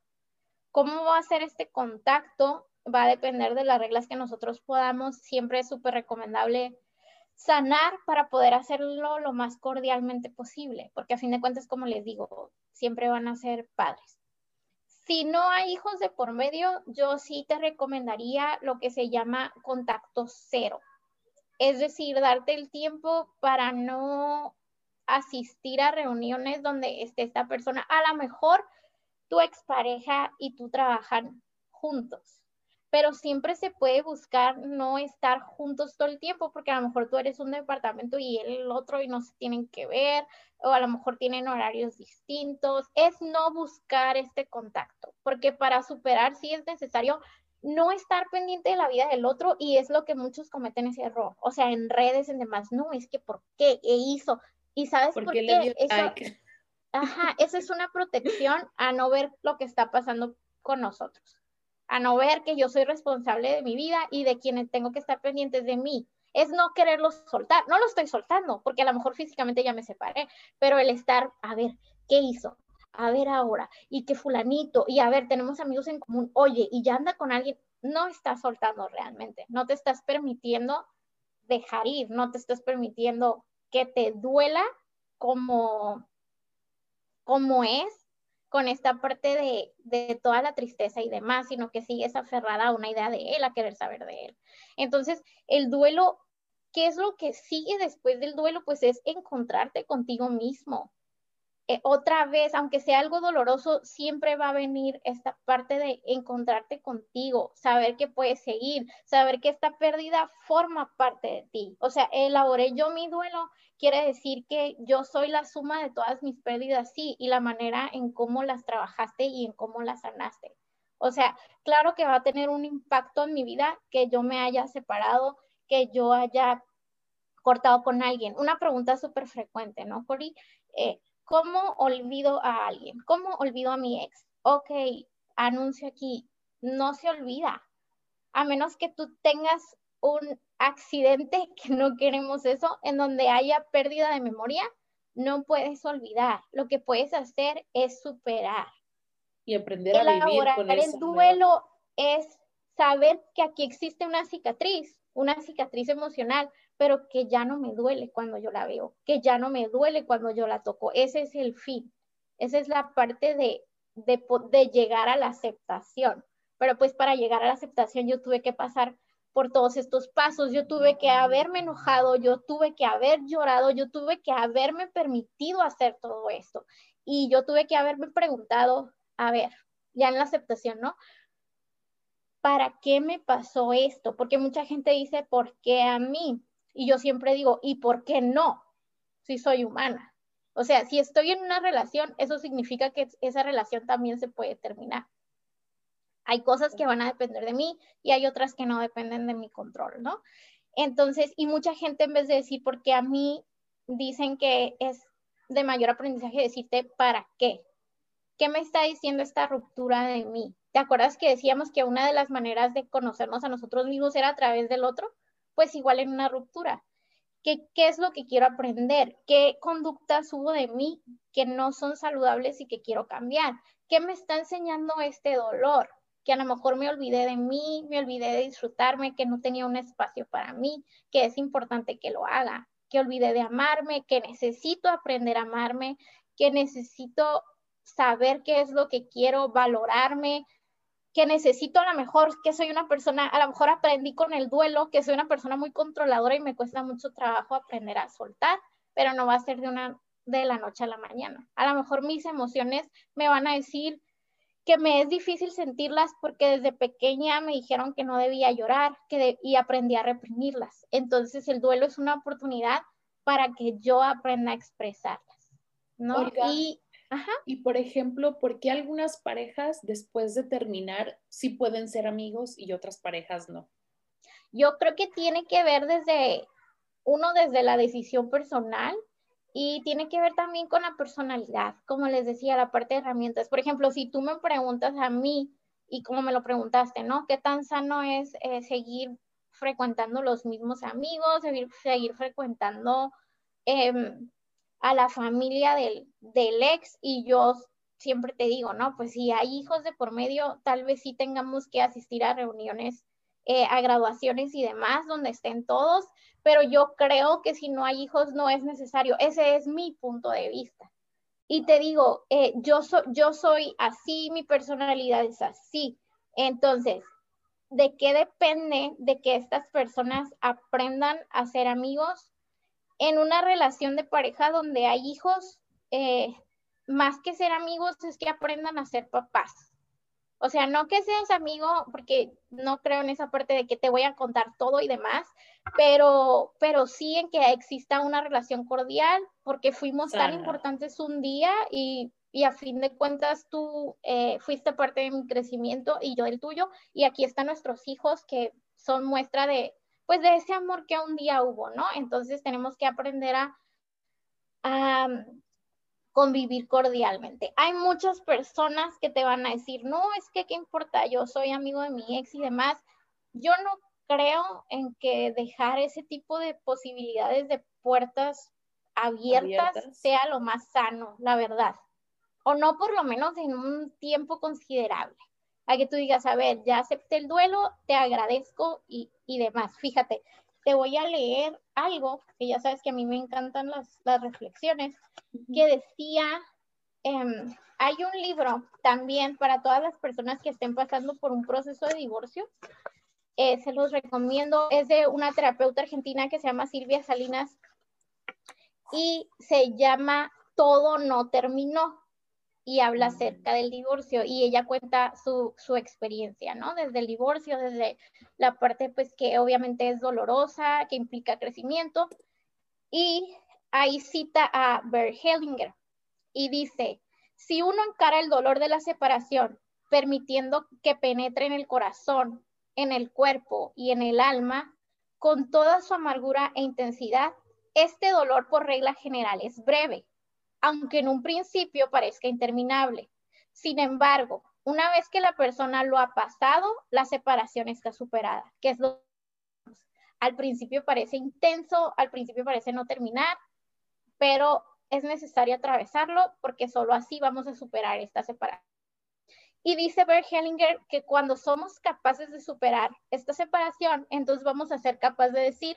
¿Cómo va a ser este contacto? Va a depender de las reglas que nosotros podamos. Siempre es súper recomendable sanar para poder hacerlo lo más cordialmente posible, porque a fin de cuentas, como les digo, siempre van a ser padres. Si no hay hijos de por medio, yo sí te recomendaría lo que se llama contacto cero. Es decir, darte el tiempo para no asistir a reuniones donde esté esta persona. A lo mejor tu expareja y tú trabajan juntos. Pero siempre se puede buscar no estar juntos todo el tiempo, porque a lo mejor tú eres un departamento y él el otro y no se tienen que ver, o a lo mejor tienen horarios distintos. Es no buscar este contacto, porque para superar sí es necesario no estar pendiente de la vida del otro y es lo que muchos cometen ese error. O sea, en redes, en demás, no, es que ¿por qué? ¿E hizo? ¿Y sabes por, qué? Ajá, esa es una protección a no ver lo que está pasando con nosotros, a no ver que yo soy responsable de mi vida y de quienes tengo que estar pendientes de mí. Es no quererlo soltar, no lo estoy soltando, porque a lo mejor físicamente ya me separé, pero el estar, a ver, ¿qué hizo? A ver ahora, y que fulanito, y a ver, tenemos amigos en común, oye, y ya anda con alguien, no estás soltando realmente, no te estás permitiendo dejar ir, no te estás permitiendo que te duela como como es con esta parte de, toda la tristeza y demás, sino que sigues aferrada a una idea de él, a querer saber de él. Entonces, el duelo, ¿qué es lo que sigue después del duelo? Pues es encontrarte contigo mismo, eh, otra vez, aunque sea algo doloroso, siempre va a venir esta parte de encontrarte contigo, saber que puedes seguir, saber que esta pérdida forma parte de ti. O sea, elaboré yo mi duelo, quiere decir que yo soy la suma de todas mis pérdidas, sí, y la manera en cómo las trabajaste y en cómo las sanaste. O sea, claro que va a tener un impacto en mi vida que yo me haya separado, que yo haya cortado con alguien. Una pregunta súper frecuente, ¿no, Cori? Eh, ¿Cómo olvido a alguien? ¿Cómo olvido a mi ex? Ok, anuncio aquí, no se olvida, a menos que tú tengas un accidente, que no queremos eso, en donde haya pérdida de memoria, no puedes olvidar. Lo que puedes hacer es superar. Y aprender a vivir con. El duelo es saber que aquí existe una cicatriz una cicatriz emocional, pero que ya no me duele cuando yo la veo, que ya no me duele cuando yo la toco. Ese es el fin. Esa es la parte de, de, llegar a la aceptación. Pero pues para llegar a la aceptación yo tuve que pasar por todos estos pasos, yo tuve que haberme enojado, yo tuve que haber llorado, yo tuve que haberme permitido hacer todo esto. Y yo tuve que haberme preguntado, a ver, ya en la aceptación, ¿no? ¿Para qué me pasó esto? Porque mucha gente dice, ¿por qué a mí? Y yo siempre digo, ¿y por qué no? Si soy humana. O sea, si estoy en una relación, eso significa que esa relación también se puede terminar. Hay cosas que van a depender de mí y hay otras que no dependen de mi control, ¿no? Entonces, y mucha gente en vez de decir, porque a mí dicen que es de mayor aprendizaje decirte, ¿para qué? ¿Qué me está diciendo esta ruptura de mí? ¿Te acuerdas que decíamos que una de las maneras de conocernos a nosotros mismos era a través del otro? Pues igual en una ruptura. ¿Qué, ¿Qué es lo que quiero aprender? ¿Qué conductas hubo de mí que no son saludables y que quiero cambiar? ¿Qué me está enseñando este dolor? que a lo mejor me olvidé de mí, me olvidé de disfrutarme, que no tenía un espacio para mí, que es importante que lo haga, que olvidé de amarme, que necesito aprender a amarme, que necesito saber qué es lo que quiero, valorarme, que necesito a lo mejor que soy una persona, a lo mejor aprendí con el duelo, que soy una persona muy controladora y me cuesta mucho trabajo aprender a soltar, pero no va a ser de una de la noche a la mañana. A lo mejor mis emociones me van a decir, que me es difícil sentirlas porque desde pequeña me dijeron que no debía llorar que y aprendí a reprimirlas. Entonces el duelo es una oportunidad para que yo aprenda a expresarlas. ¿no? y, y por ejemplo, ¿por qué algunas parejas después de terminar sí pueden ser amigos y otras parejas no? Yo creo que tiene que ver desde uno desde la decisión personal y tiene que ver también con la personalidad, como les decía, la parte de herramientas. Por ejemplo, si tú me preguntas a mí, y como me lo preguntaste, ¿no? ¿Qué tan sano es eh, seguir frecuentando los mismos amigos, seguir, seguir frecuentando em, a la familia del, del ex? Y yo siempre te digo, ¿no? Pues si hay hijos de por medio, tal vez sí tengamos que asistir a reuniones eh, a graduaciones y demás, donde estén todos, pero yo creo que si no hay hijos no es necesario. Ese es mi punto de vista. Y te digo, eh, yo, yo soy así, mi personalidad es así. Entonces, ¿de qué depende de que estas personas aprendan a ser amigos en una relación de pareja donde hay hijos? Eh, más que ser amigos es que aprendan a ser papás. O sea, no que seas amigo, porque no creo en esa parte de que te voy a contar todo y demás, pero, pero sí en que exista una relación cordial, porque fuimos tan importantes un día y, a fin de cuentas tú eh, fuiste parte de mi crecimiento y yo del tuyo, y aquí están nuestros hijos que son muestra de, pues de ese amor que un día hubo, ¿no? Entonces tenemos que aprender a, a convivir cordialmente. Hay muchas personas que te van a decir, no, es que qué importa, yo soy amigo de mi ex y demás. Yo no creo en que dejar ese tipo de posibilidades de puertas abiertas, sea lo más sano, la verdad. O no por lo menos en un tiempo considerable. A que tú digas, a ver, ya acepté el duelo, te agradezco y, y demás. Fíjate, te voy a leer algo, que ya sabes que a mí me encantan las, reflexiones, que decía, em, hay un libro también para todas las personas que estén pasando por un proceso de divorcio, eh, se los recomiendo, es de una terapeuta argentina que se llama Silvia Salinas y se llama Todo no terminó y habla acerca del divorcio y ella cuenta su, experiencia, ¿no? Desde el divorcio, desde la parte pues que obviamente es dolorosa, que implica crecimiento. Y ahí cita a Bert Hellinger y dice, si uno encara el dolor de la separación permitiendo que penetre en el corazón, en el cuerpo y en el alma, con toda su amargura e intensidad, este dolor por regla general es breve aunque en un principio parezca interminable. Sin embargo, una vez que la persona lo ha pasado, la separación está superada, que es lo al principio parece intenso, al principio parece no terminar, pero es necesario atravesarlo porque solo así vamos a superar esta separación. Y dice Bert Hellinger que cuando somos capaces de superar esta separación, entonces vamos a ser capaces de decir,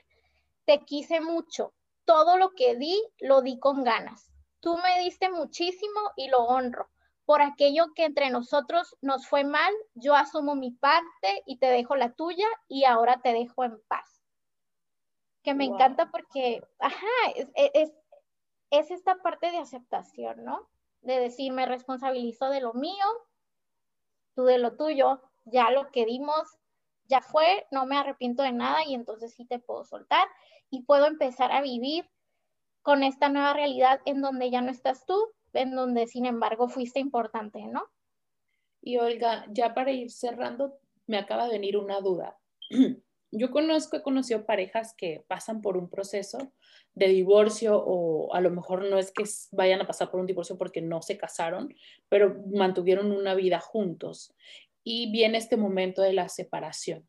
te quise mucho, todo lo que di, lo di con ganas. Tú me diste muchísimo y lo honro. Por aquello que entre nosotros nos fue mal, yo asumo mi parte y te dejo la tuya y ahora te dejo en paz. Que me encanta porque, ajá, es, es, es esta parte de aceptación, ¿no? De decir, me responsabilizo de lo mío, tú de lo tuyo, ya lo que dimos ya fue, no me arrepiento de nada y entonces sí te puedo soltar y puedo empezar a vivir con esta nueva realidad en donde ya no estás tú, en donde sin embargo fuiste importante, ¿no? Y Olga, ya para ir cerrando, me acaba de venir una duda. Yo conozco, he conocido parejas que pasan por un proceso de divorcio o a lo mejor no es que vayan a pasar por un divorcio porque no se casaron, pero mantuvieron una vida juntos y viene este momento de la separación.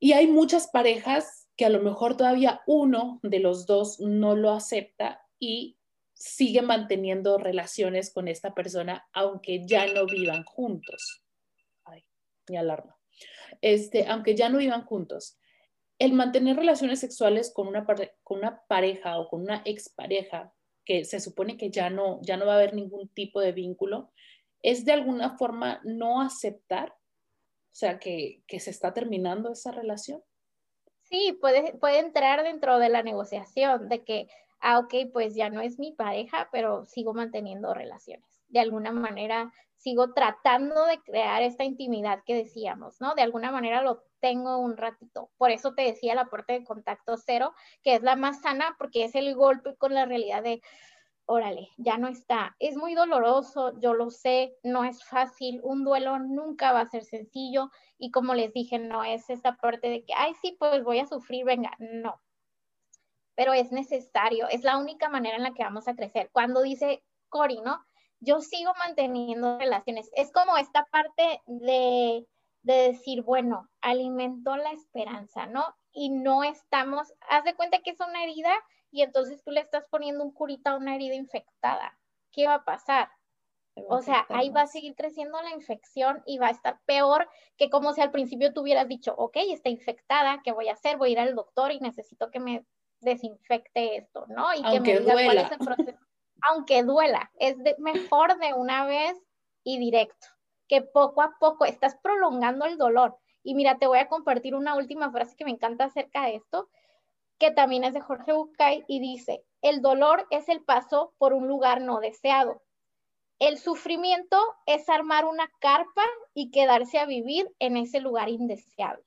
Y hay muchas parejas que a lo mejor todavía uno de los dos no lo acepta y sigue manteniendo relaciones con esta persona aunque ya no vivan juntos. Ay, mi alarma este, aunque ya no vivan juntos, el mantener relaciones sexuales con una, con una pareja o con una expareja que se supone que ya no, ya no va a haber ningún tipo de vínculo, es de alguna forma no aceptar, o sea, que, que se está terminando esa relación. Sí, puede, puede entrar dentro de la negociación de que, ah, ok, pues ya no es mi pareja, pero sigo manteniendo relaciones. De alguna manera sigo tratando de crear esta intimidad que decíamos, ¿no? De alguna manera lo tengo un ratito. Por eso te decía la puerta de contacto cero, que es la más sana porque es el golpe con la realidad de, órale, ya no está. Es muy doloroso, yo lo sé, no es fácil, un duelo nunca va a ser sencillo y como les dije, no es esta parte de que, ay, sí, pues voy a sufrir, venga, no. Pero es necesario, es la única manera en la que vamos a crecer. Cuando dice Cori, ¿no? yo sigo manteniendo relaciones. Es como esta parte de, decir, bueno, alimentó la esperanza, ¿no? Y no estamos, haz de cuenta que es una herida y entonces tú le estás poniendo un curita a una herida infectada. ¿Qué va a pasar? O sea, ahí va a seguir creciendo la infección y va a estar peor que como si al principio tú hubieras dicho, ok, está infectada, ¿qué voy a hacer? Voy a ir al doctor y necesito que me desinfecte esto, ¿no? Y que me diga cuál es el proceso aunque duela, es mejor de una vez y directo, que poco a poco estás prolongando el dolor. Y mira, te voy a compartir una última frase que me encanta acerca de esto, que también es de Jorge Bucay y dice, el dolor es el paso por un lugar no deseado. El sufrimiento es armar una carpa y quedarse a vivir en ese lugar indeseable.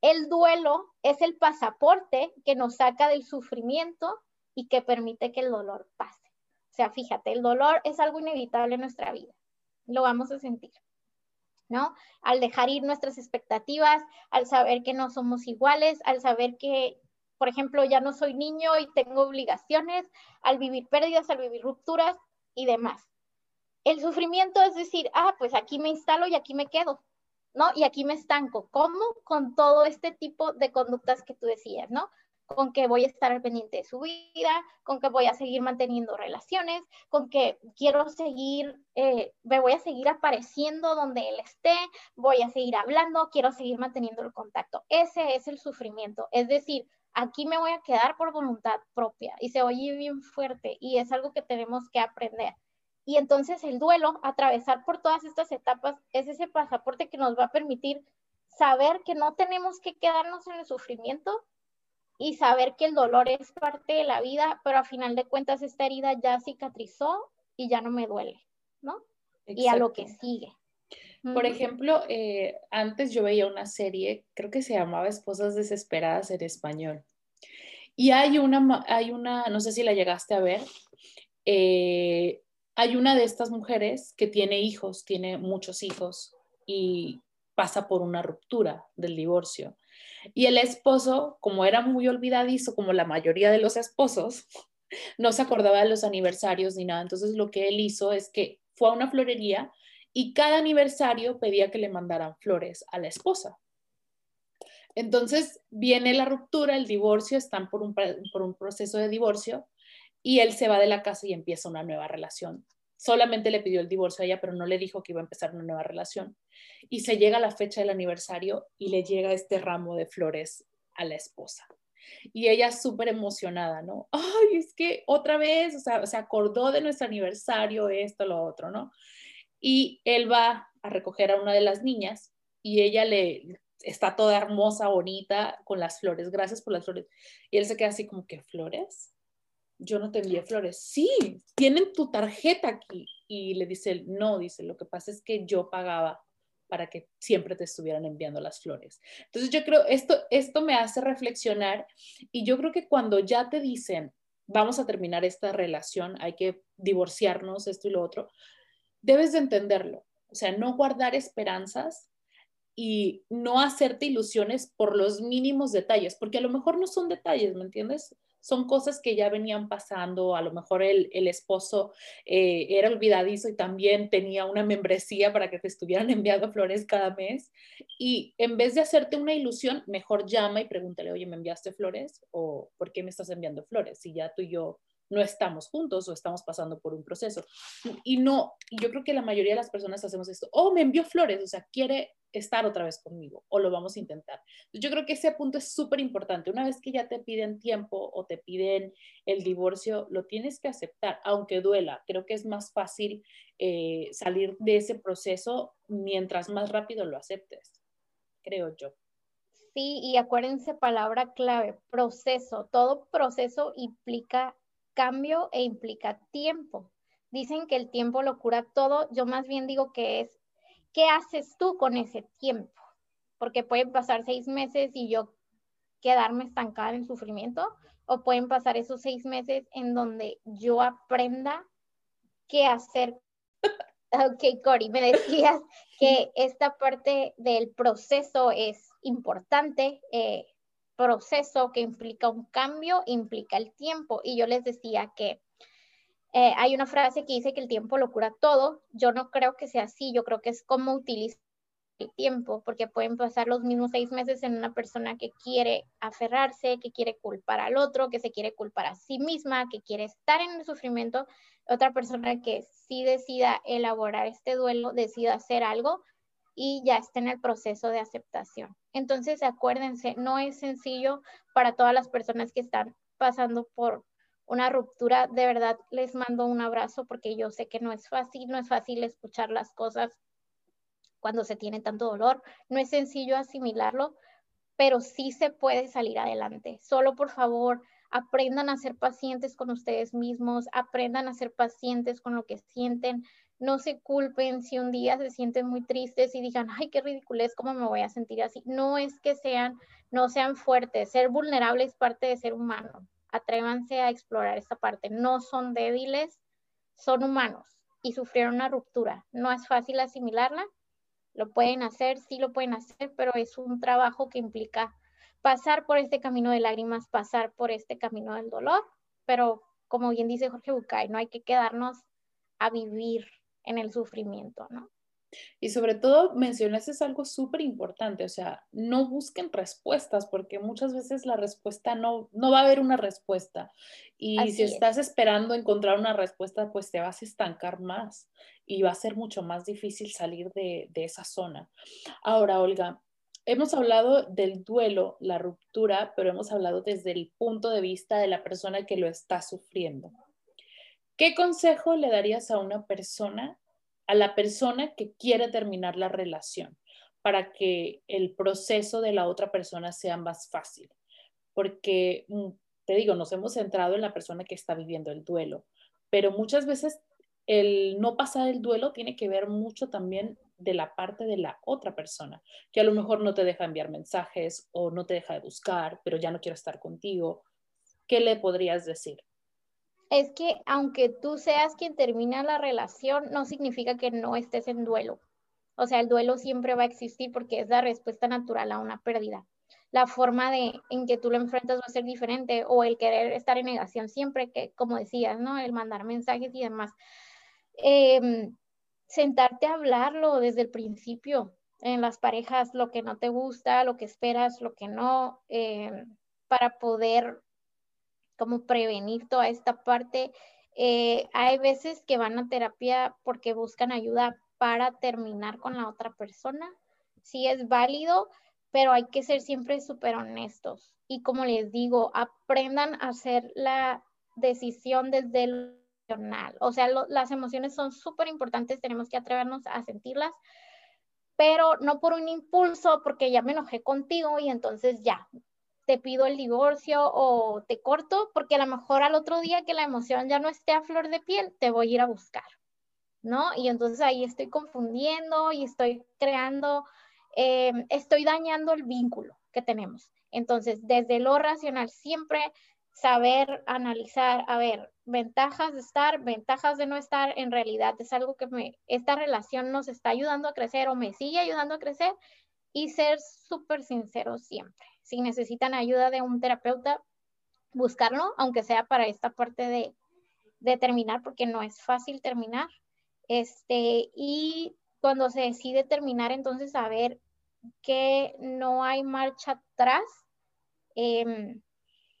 El duelo es el pasaporte que nos saca del sufrimiento y que permite que el dolor pase. O sea, fíjate, el dolor es algo inevitable en nuestra vida. Lo vamos a sentir, ¿no? Al dejar ir nuestras expectativas, al saber que no somos iguales, al saber que, por ejemplo, ya no soy niño y tengo obligaciones, al vivir pérdidas, al vivir rupturas y demás. El sufrimiento es decir, ah, pues aquí me instalo y aquí me quedo, ¿no? Y aquí me estanco. ¿Cómo? Con todo este tipo de conductas que tú decías, ¿no? con que voy a estar al pendiente de su vida, con que voy a seguir manteniendo relaciones, con que quiero seguir, eh, me voy a seguir apareciendo donde él esté, voy a seguir hablando, quiero seguir manteniendo el contacto. Ese es el sufrimiento. Es decir, aquí me voy a quedar por voluntad propia y se oye bien fuerte y es algo que tenemos que aprender. Y entonces el duelo, atravesar por todas estas etapas, es ese pasaporte que nos va a permitir saber que no tenemos que quedarnos en el sufrimiento, y saber que el dolor es parte de la vida, pero a final de cuentas esta herida ya cicatrizó y ya no me duele, ¿no? Y a lo que sigue. Por ejemplo, eh, antes yo veía una serie, creo que se llamaba Esposas Desesperadas en español. Y hay una, hay una, no sé si la llegaste a ver, eh, hay una de estas mujeres que tiene hijos, tiene muchos hijos y pasa por una ruptura del divorcio. Y el esposo, como era muy olvidadizo, como la mayoría de los esposos, no se acordaba de los aniversarios ni nada. Entonces lo que él hizo es que fue a una florería y cada aniversario pedía que le mandaran flores a la esposa. Entonces viene la ruptura, el divorcio, están por un, por un proceso de divorcio y él se va de la casa y empieza una nueva relación solamente le pidió el divorcio a ella, pero no le dijo que iba a empezar una nueva relación. Y se llega la fecha del aniversario y le llega este ramo de flores a la esposa. Y ella súper emocionada, ¿no? Ay, es que otra vez, o sea, se acordó de nuestro aniversario, esto, lo otro, ¿no? Y él va a recoger a una de las niñas y ella le está toda hermosa, bonita, con las flores, gracias por las flores. Y él se queda así como que, ¿flores? Yo no te envié flores. Sí, tienen tu tarjeta aquí. Y le dice, no, dice, lo que pasa es que yo pagaba para que siempre te estuvieran enviando las flores. Entonces yo creo, esto, esto me hace reflexionar y yo creo que cuando ya te dicen, vamos a terminar esta relación, hay que divorciarnos, esto y lo otro, debes de entenderlo. O sea, no guardar esperanzas y no hacerte ilusiones por los mínimos detalles, porque a lo mejor no son detalles, ¿me entiendes? son cosas que ya venían pasando, a lo mejor el, esposo eh, era olvidadizo y también tenía una membresía para que te estuvieran enviando flores cada mes. Y en vez de hacerte una ilusión, mejor llama y pregúntale, oye, ¿me enviaste flores? ¿O por qué me estás enviando flores? Si ya tú y yo no estamos juntos o estamos pasando por un proceso. Y no, yo creo que la mayoría de las personas hacemos esto, oh, me envió flores, o sea, quiere estar otra vez conmigo o lo vamos a intentar. Yo creo que ese punto es súper importante. Una vez que ya te piden tiempo o te piden el divorcio, lo tienes que aceptar, aunque duela. Creo que es más fácil eh, salir de ese proceso mientras más rápido lo aceptes, creo yo. Sí, y acuérdense palabra clave, proceso. Todo proceso implica cambio e implica tiempo. Dicen que el tiempo lo cura todo, yo más bien digo que es, ¿qué haces tú con ese tiempo? Porque pueden pasar seis meses y yo quedarme estancada en sufrimiento, o pueden pasar esos seis meses en donde yo aprenda qué hacer. Ok, Cori, me decías que esta parte del proceso es importante. Eh, proceso que implica un cambio, implica el tiempo. Y yo les decía que eh, hay una frase que dice que el tiempo lo cura todo. Yo no creo que sea así, yo creo que es como utilizar el tiempo, porque pueden pasar los mismos seis meses en una persona que quiere aferrarse, que quiere culpar al otro, que se quiere culpar a sí misma, que quiere estar en el sufrimiento, otra persona que sí decida elaborar este duelo, decida hacer algo, y ya está en el proceso de aceptación. Entonces, acuérdense, no es sencillo para todas las personas que están pasando por una ruptura. De verdad, les mando un abrazo porque yo sé que no es fácil, no es fácil escuchar las cosas cuando se tiene tanto dolor, no es sencillo asimilarlo, pero sí se puede salir adelante. Solo por favor, aprendan a ser pacientes con ustedes mismos, aprendan a ser pacientes con lo que sienten, no se culpen si un día se sienten muy tristes y digan, ay, qué es ¿cómo me voy a sentir así? No es que sean, no sean fuertes, ser vulnerable es parte de ser humano. Atrévanse a explorar esta parte. No son débiles, son humanos y sufrieron una ruptura. No es fácil asimilarla, lo pueden hacer, sí lo pueden hacer, pero es un trabajo que implica pasar por este camino de lágrimas, pasar por este camino del dolor, pero como bien dice Jorge Bucay, no hay que quedarnos a vivir en el sufrimiento, ¿no? Y sobre todo mencionaste algo súper importante, o sea, no busquen respuestas porque muchas veces la respuesta no, no va a haber una respuesta. Y si estás esperando encontrar una respuesta, pues te vas a estancar más y va a ser mucho más difícil salir de, de esa zona. Ahora, Olga, hemos hablado del duelo, la ruptura, pero hemos hablado desde el punto de vista de la persona que lo está sufriendo. ¿Qué consejo le darías a una persona, a la persona que quiere terminar la relación para que el proceso de la otra persona sea más fácil? Porque, mm, te digo, nos hemos centrado en la persona que está viviendo el duelo, pero muchas veces el no pasar el duelo tiene que ver mucho también de la parte de la otra persona, que a lo mejor no te deja enviar mensajes o no te deja de buscar, pero ya no quiero estar contigo. ¿Qué le podrías decir? Es que aunque tú seas quien termina la relación, no significa que no estés en duelo. O sea, el duelo siempre va a existir porque es la respuesta natural a una pérdida. La forma de, en que tú lo enfrentas va a ser diferente o el querer estar en negación siempre, que como decías, ¿no? El mandar mensajes y demás. Em, sentarte a hablarlo desde el principio en las parejas, lo que no te gusta, lo que esperas, lo que no, em, para poder como prevenir toda esta parte. Eh, hay veces que van a terapia porque buscan ayuda para terminar con la otra persona. Sí es válido, pero hay que ser siempre súper honestos. Y como les digo, aprendan a hacer la decisión desde el emocional. O sea, las emociones son súper importantes, tenemos que atrevernos a sentirlas, pero no por un impulso, porque ya me enojé contigo y entonces ya, te pido el divorcio o te corto, porque a lo mejor al otro día que la emoción ya no esté a flor de piel, te voy a ir a buscar, ¿no? Y entonces ahí estoy confundiendo y estoy creando, eh, estoy dañando el vínculo que tenemos. Entonces, desde lo racional, siempre saber analizar, a ver, ventajas de estar, ventajas de no estar, en realidad es algo que esta relación nos está ayudando a crecer o me sigue ayudando a crecer y ser súper sincero siempre. Si necesitan ayuda de un terapeuta, buscarlo, aunque sea para esta parte de, de terminar, porque no es fácil terminar. Este, y cuando se decide terminar, entonces saber que no hay marcha atrás. Eh,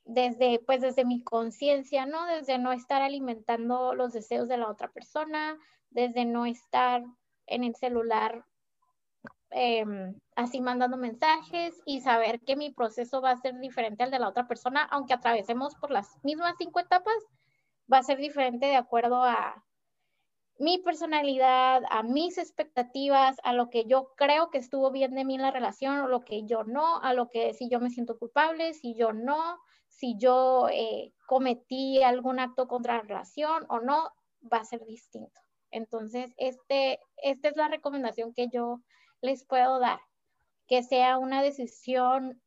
desde, pues desde mi conciencia, ¿no? Desde no estar alimentando los deseos de la otra persona, desde no estar en el celular em, así mandando mensajes y saber que mi proceso va a ser diferente al de la otra persona, aunque atravesemos por las mismas cinco etapas, va a ser diferente de acuerdo a mi personalidad, a mis expectativas, a lo que yo creo que estuvo bien de mí en la relación o lo que yo no, a lo que si yo me siento culpable, si yo no, si yo eh, cometí algún acto contra la relación o no, va a ser distinto. Entonces, este, esta es la recomendación que yo les puedo dar, que sea una decisión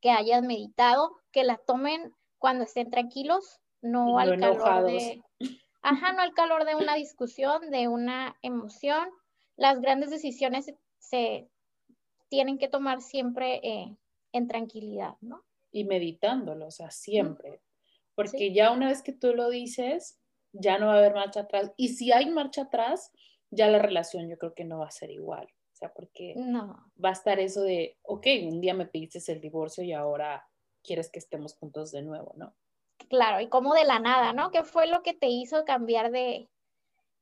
que hayan meditado, que la tomen cuando estén tranquilos, no, al calor de, ajá, no al calor de una discusión, de una emoción. Las grandes decisiones se, tienen que tomar siempre eh, en tranquilidad, ¿no? y meditándolo, o sea, siempre. Porque ya una vez que tú lo dices, ya no va a haber marcha atrás. Y si hay marcha atrás, ya la relación yo creo que no va a ser igual. O sea, porque no. va a estar eso de, ok, un día me pediste el divorcio y ahora quieres que estemos juntos de nuevo, ¿no? Claro, y como de la nada, ¿no? ¿Qué fue lo que te hizo cambiar de,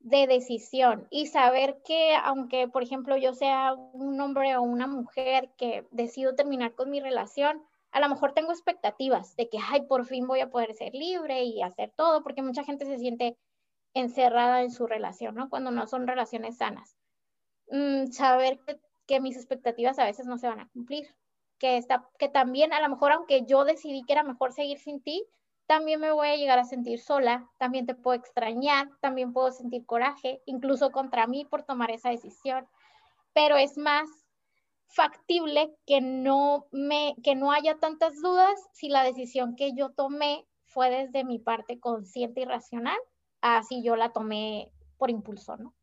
de decisión? Y saber que aunque, por ejemplo, yo sea un hombre o una mujer que decido terminar con mi relación, a lo mejor tengo expectativas de que, ay, por fin voy a poder ser libre y hacer todo, porque mucha gente se siente encerrada en su relación, ¿no? Cuando no son relaciones sanas. Mm, saber que, mis expectativas a veces no se van a cumplir, que, está, que también a lo mejor aunque yo decidí que era mejor seguir sin ti, también me voy a llegar a sentir sola, también te puedo extrañar, también puedo sentir coraje, incluso contra mí por tomar esa decisión, pero es más factible que no, me, que no haya tantas dudas si la decisión que yo tomé fue desde mi parte consciente y racional, así yo la tomé por impulso, ¿no?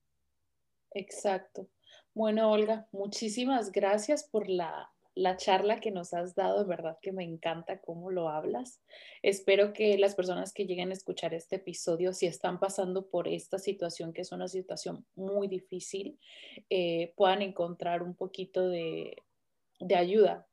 Exacto. Bueno, Olga, muchísimas gracias por la la charla que nos has dado, de verdad que me encanta cómo lo hablas. Espero que las personas que lleguen a escuchar este episodio, si están pasando por esta situación, que es una situación muy difícil, eh, puedan encontrar un poquito de, ayuda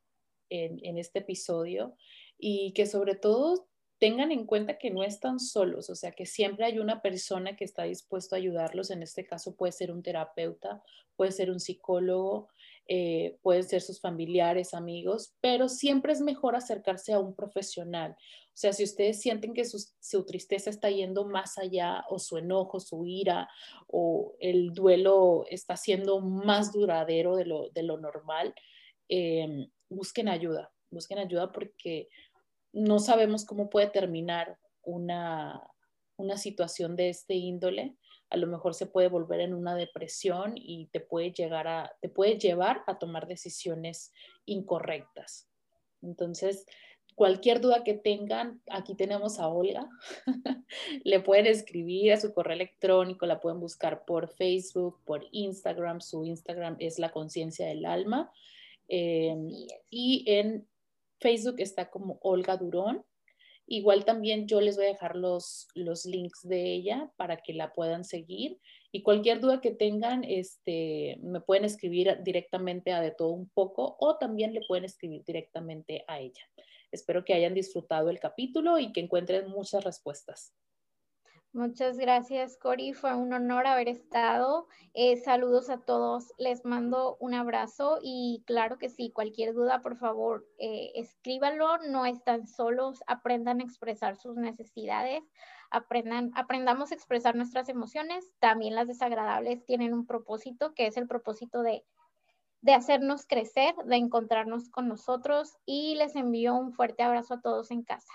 en, en este episodio y que sobre todo tengan en cuenta que no están solos, o sea, que siempre hay una persona que está dispuesto a ayudarlos. En este caso puede ser un terapeuta, puede ser un psicólogo, eh, pueden ser sus familiares, amigos, pero siempre es mejor acercarse a un profesional. O sea, si ustedes sienten que su, tristeza está yendo más allá o su enojo, su ira o el duelo está siendo más duradero de lo, normal, eh, busquen ayuda, busquen ayuda porque no sabemos cómo puede terminar una, una situación de este índole a lo mejor se puede volver en una depresión y te puede, llegar a, te puede llevar a tomar decisiones incorrectas. Entonces, cualquier duda que tengan, aquí tenemos a Olga. Le pueden escribir a su correo electrónico, la pueden buscar por Facebook, por Instagram. Su Instagram es La Conciencia del Alma. Em, y en Facebook está como Olga Durón. Igual también yo les voy a dejar los, los links de ella para que la puedan seguir. Y cualquier duda que tengan, este, me pueden escribir directamente a de todo un poco o también le pueden escribir directamente a ella. Espero que hayan disfrutado el capítulo y que encuentren muchas respuestas. Muchas gracias, Cori. Fue un honor haber estado. Eh, saludos a todos. Les mando un abrazo y claro que sí, cualquier duda, por favor, eh, escríbanlo. No están solos. Aprendan a expresar sus necesidades. Aprendan, aprendamos a expresar nuestras emociones. También las desagradables tienen un propósito, que es el propósito de, de hacernos crecer, de encontrarnos con nosotros. Y les envío un fuerte abrazo a todos en casa.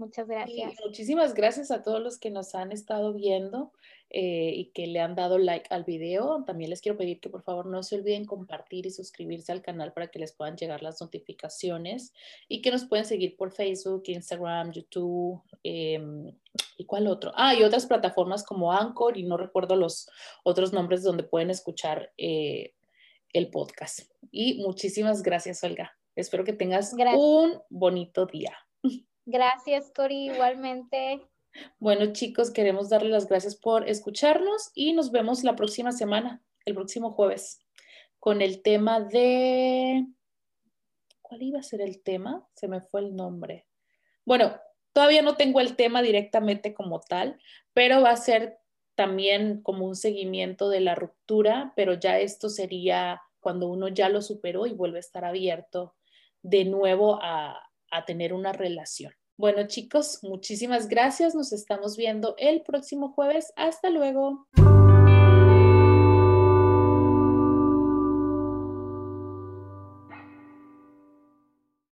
Muchas gracias. muchísimas gracias a todos los que nos han estado viendo eh, y que le han dado like al video. También les quiero pedir que por favor no se olviden compartir y suscribirse al canal para que les puedan llegar las notificaciones y que nos pueden seguir por Facebook, Instagram, YouTube em, y cuál otro. Ah, y otras plataformas como Anchor y no recuerdo los otros nombres donde pueden escuchar eh, el podcast. Y muchísimas gracias, Olga. Espero que tengas un bonito día. Gracias, Cori, igualmente. Bueno, chicos, queremos darle las gracias por escucharnos y nos vemos la próxima semana, el próximo jueves, con el tema de... ¿Cuál iba a ser el tema? Se me fue el nombre. Bueno, todavía no tengo el tema directamente como tal, pero va a ser también como un seguimiento de la ruptura, pero ya esto sería cuando uno ya lo superó y vuelve a estar abierto de nuevo a, a tener una relación. Bueno chicos, muchísimas gracias. Nos estamos viendo el próximo jueves. Hasta luego.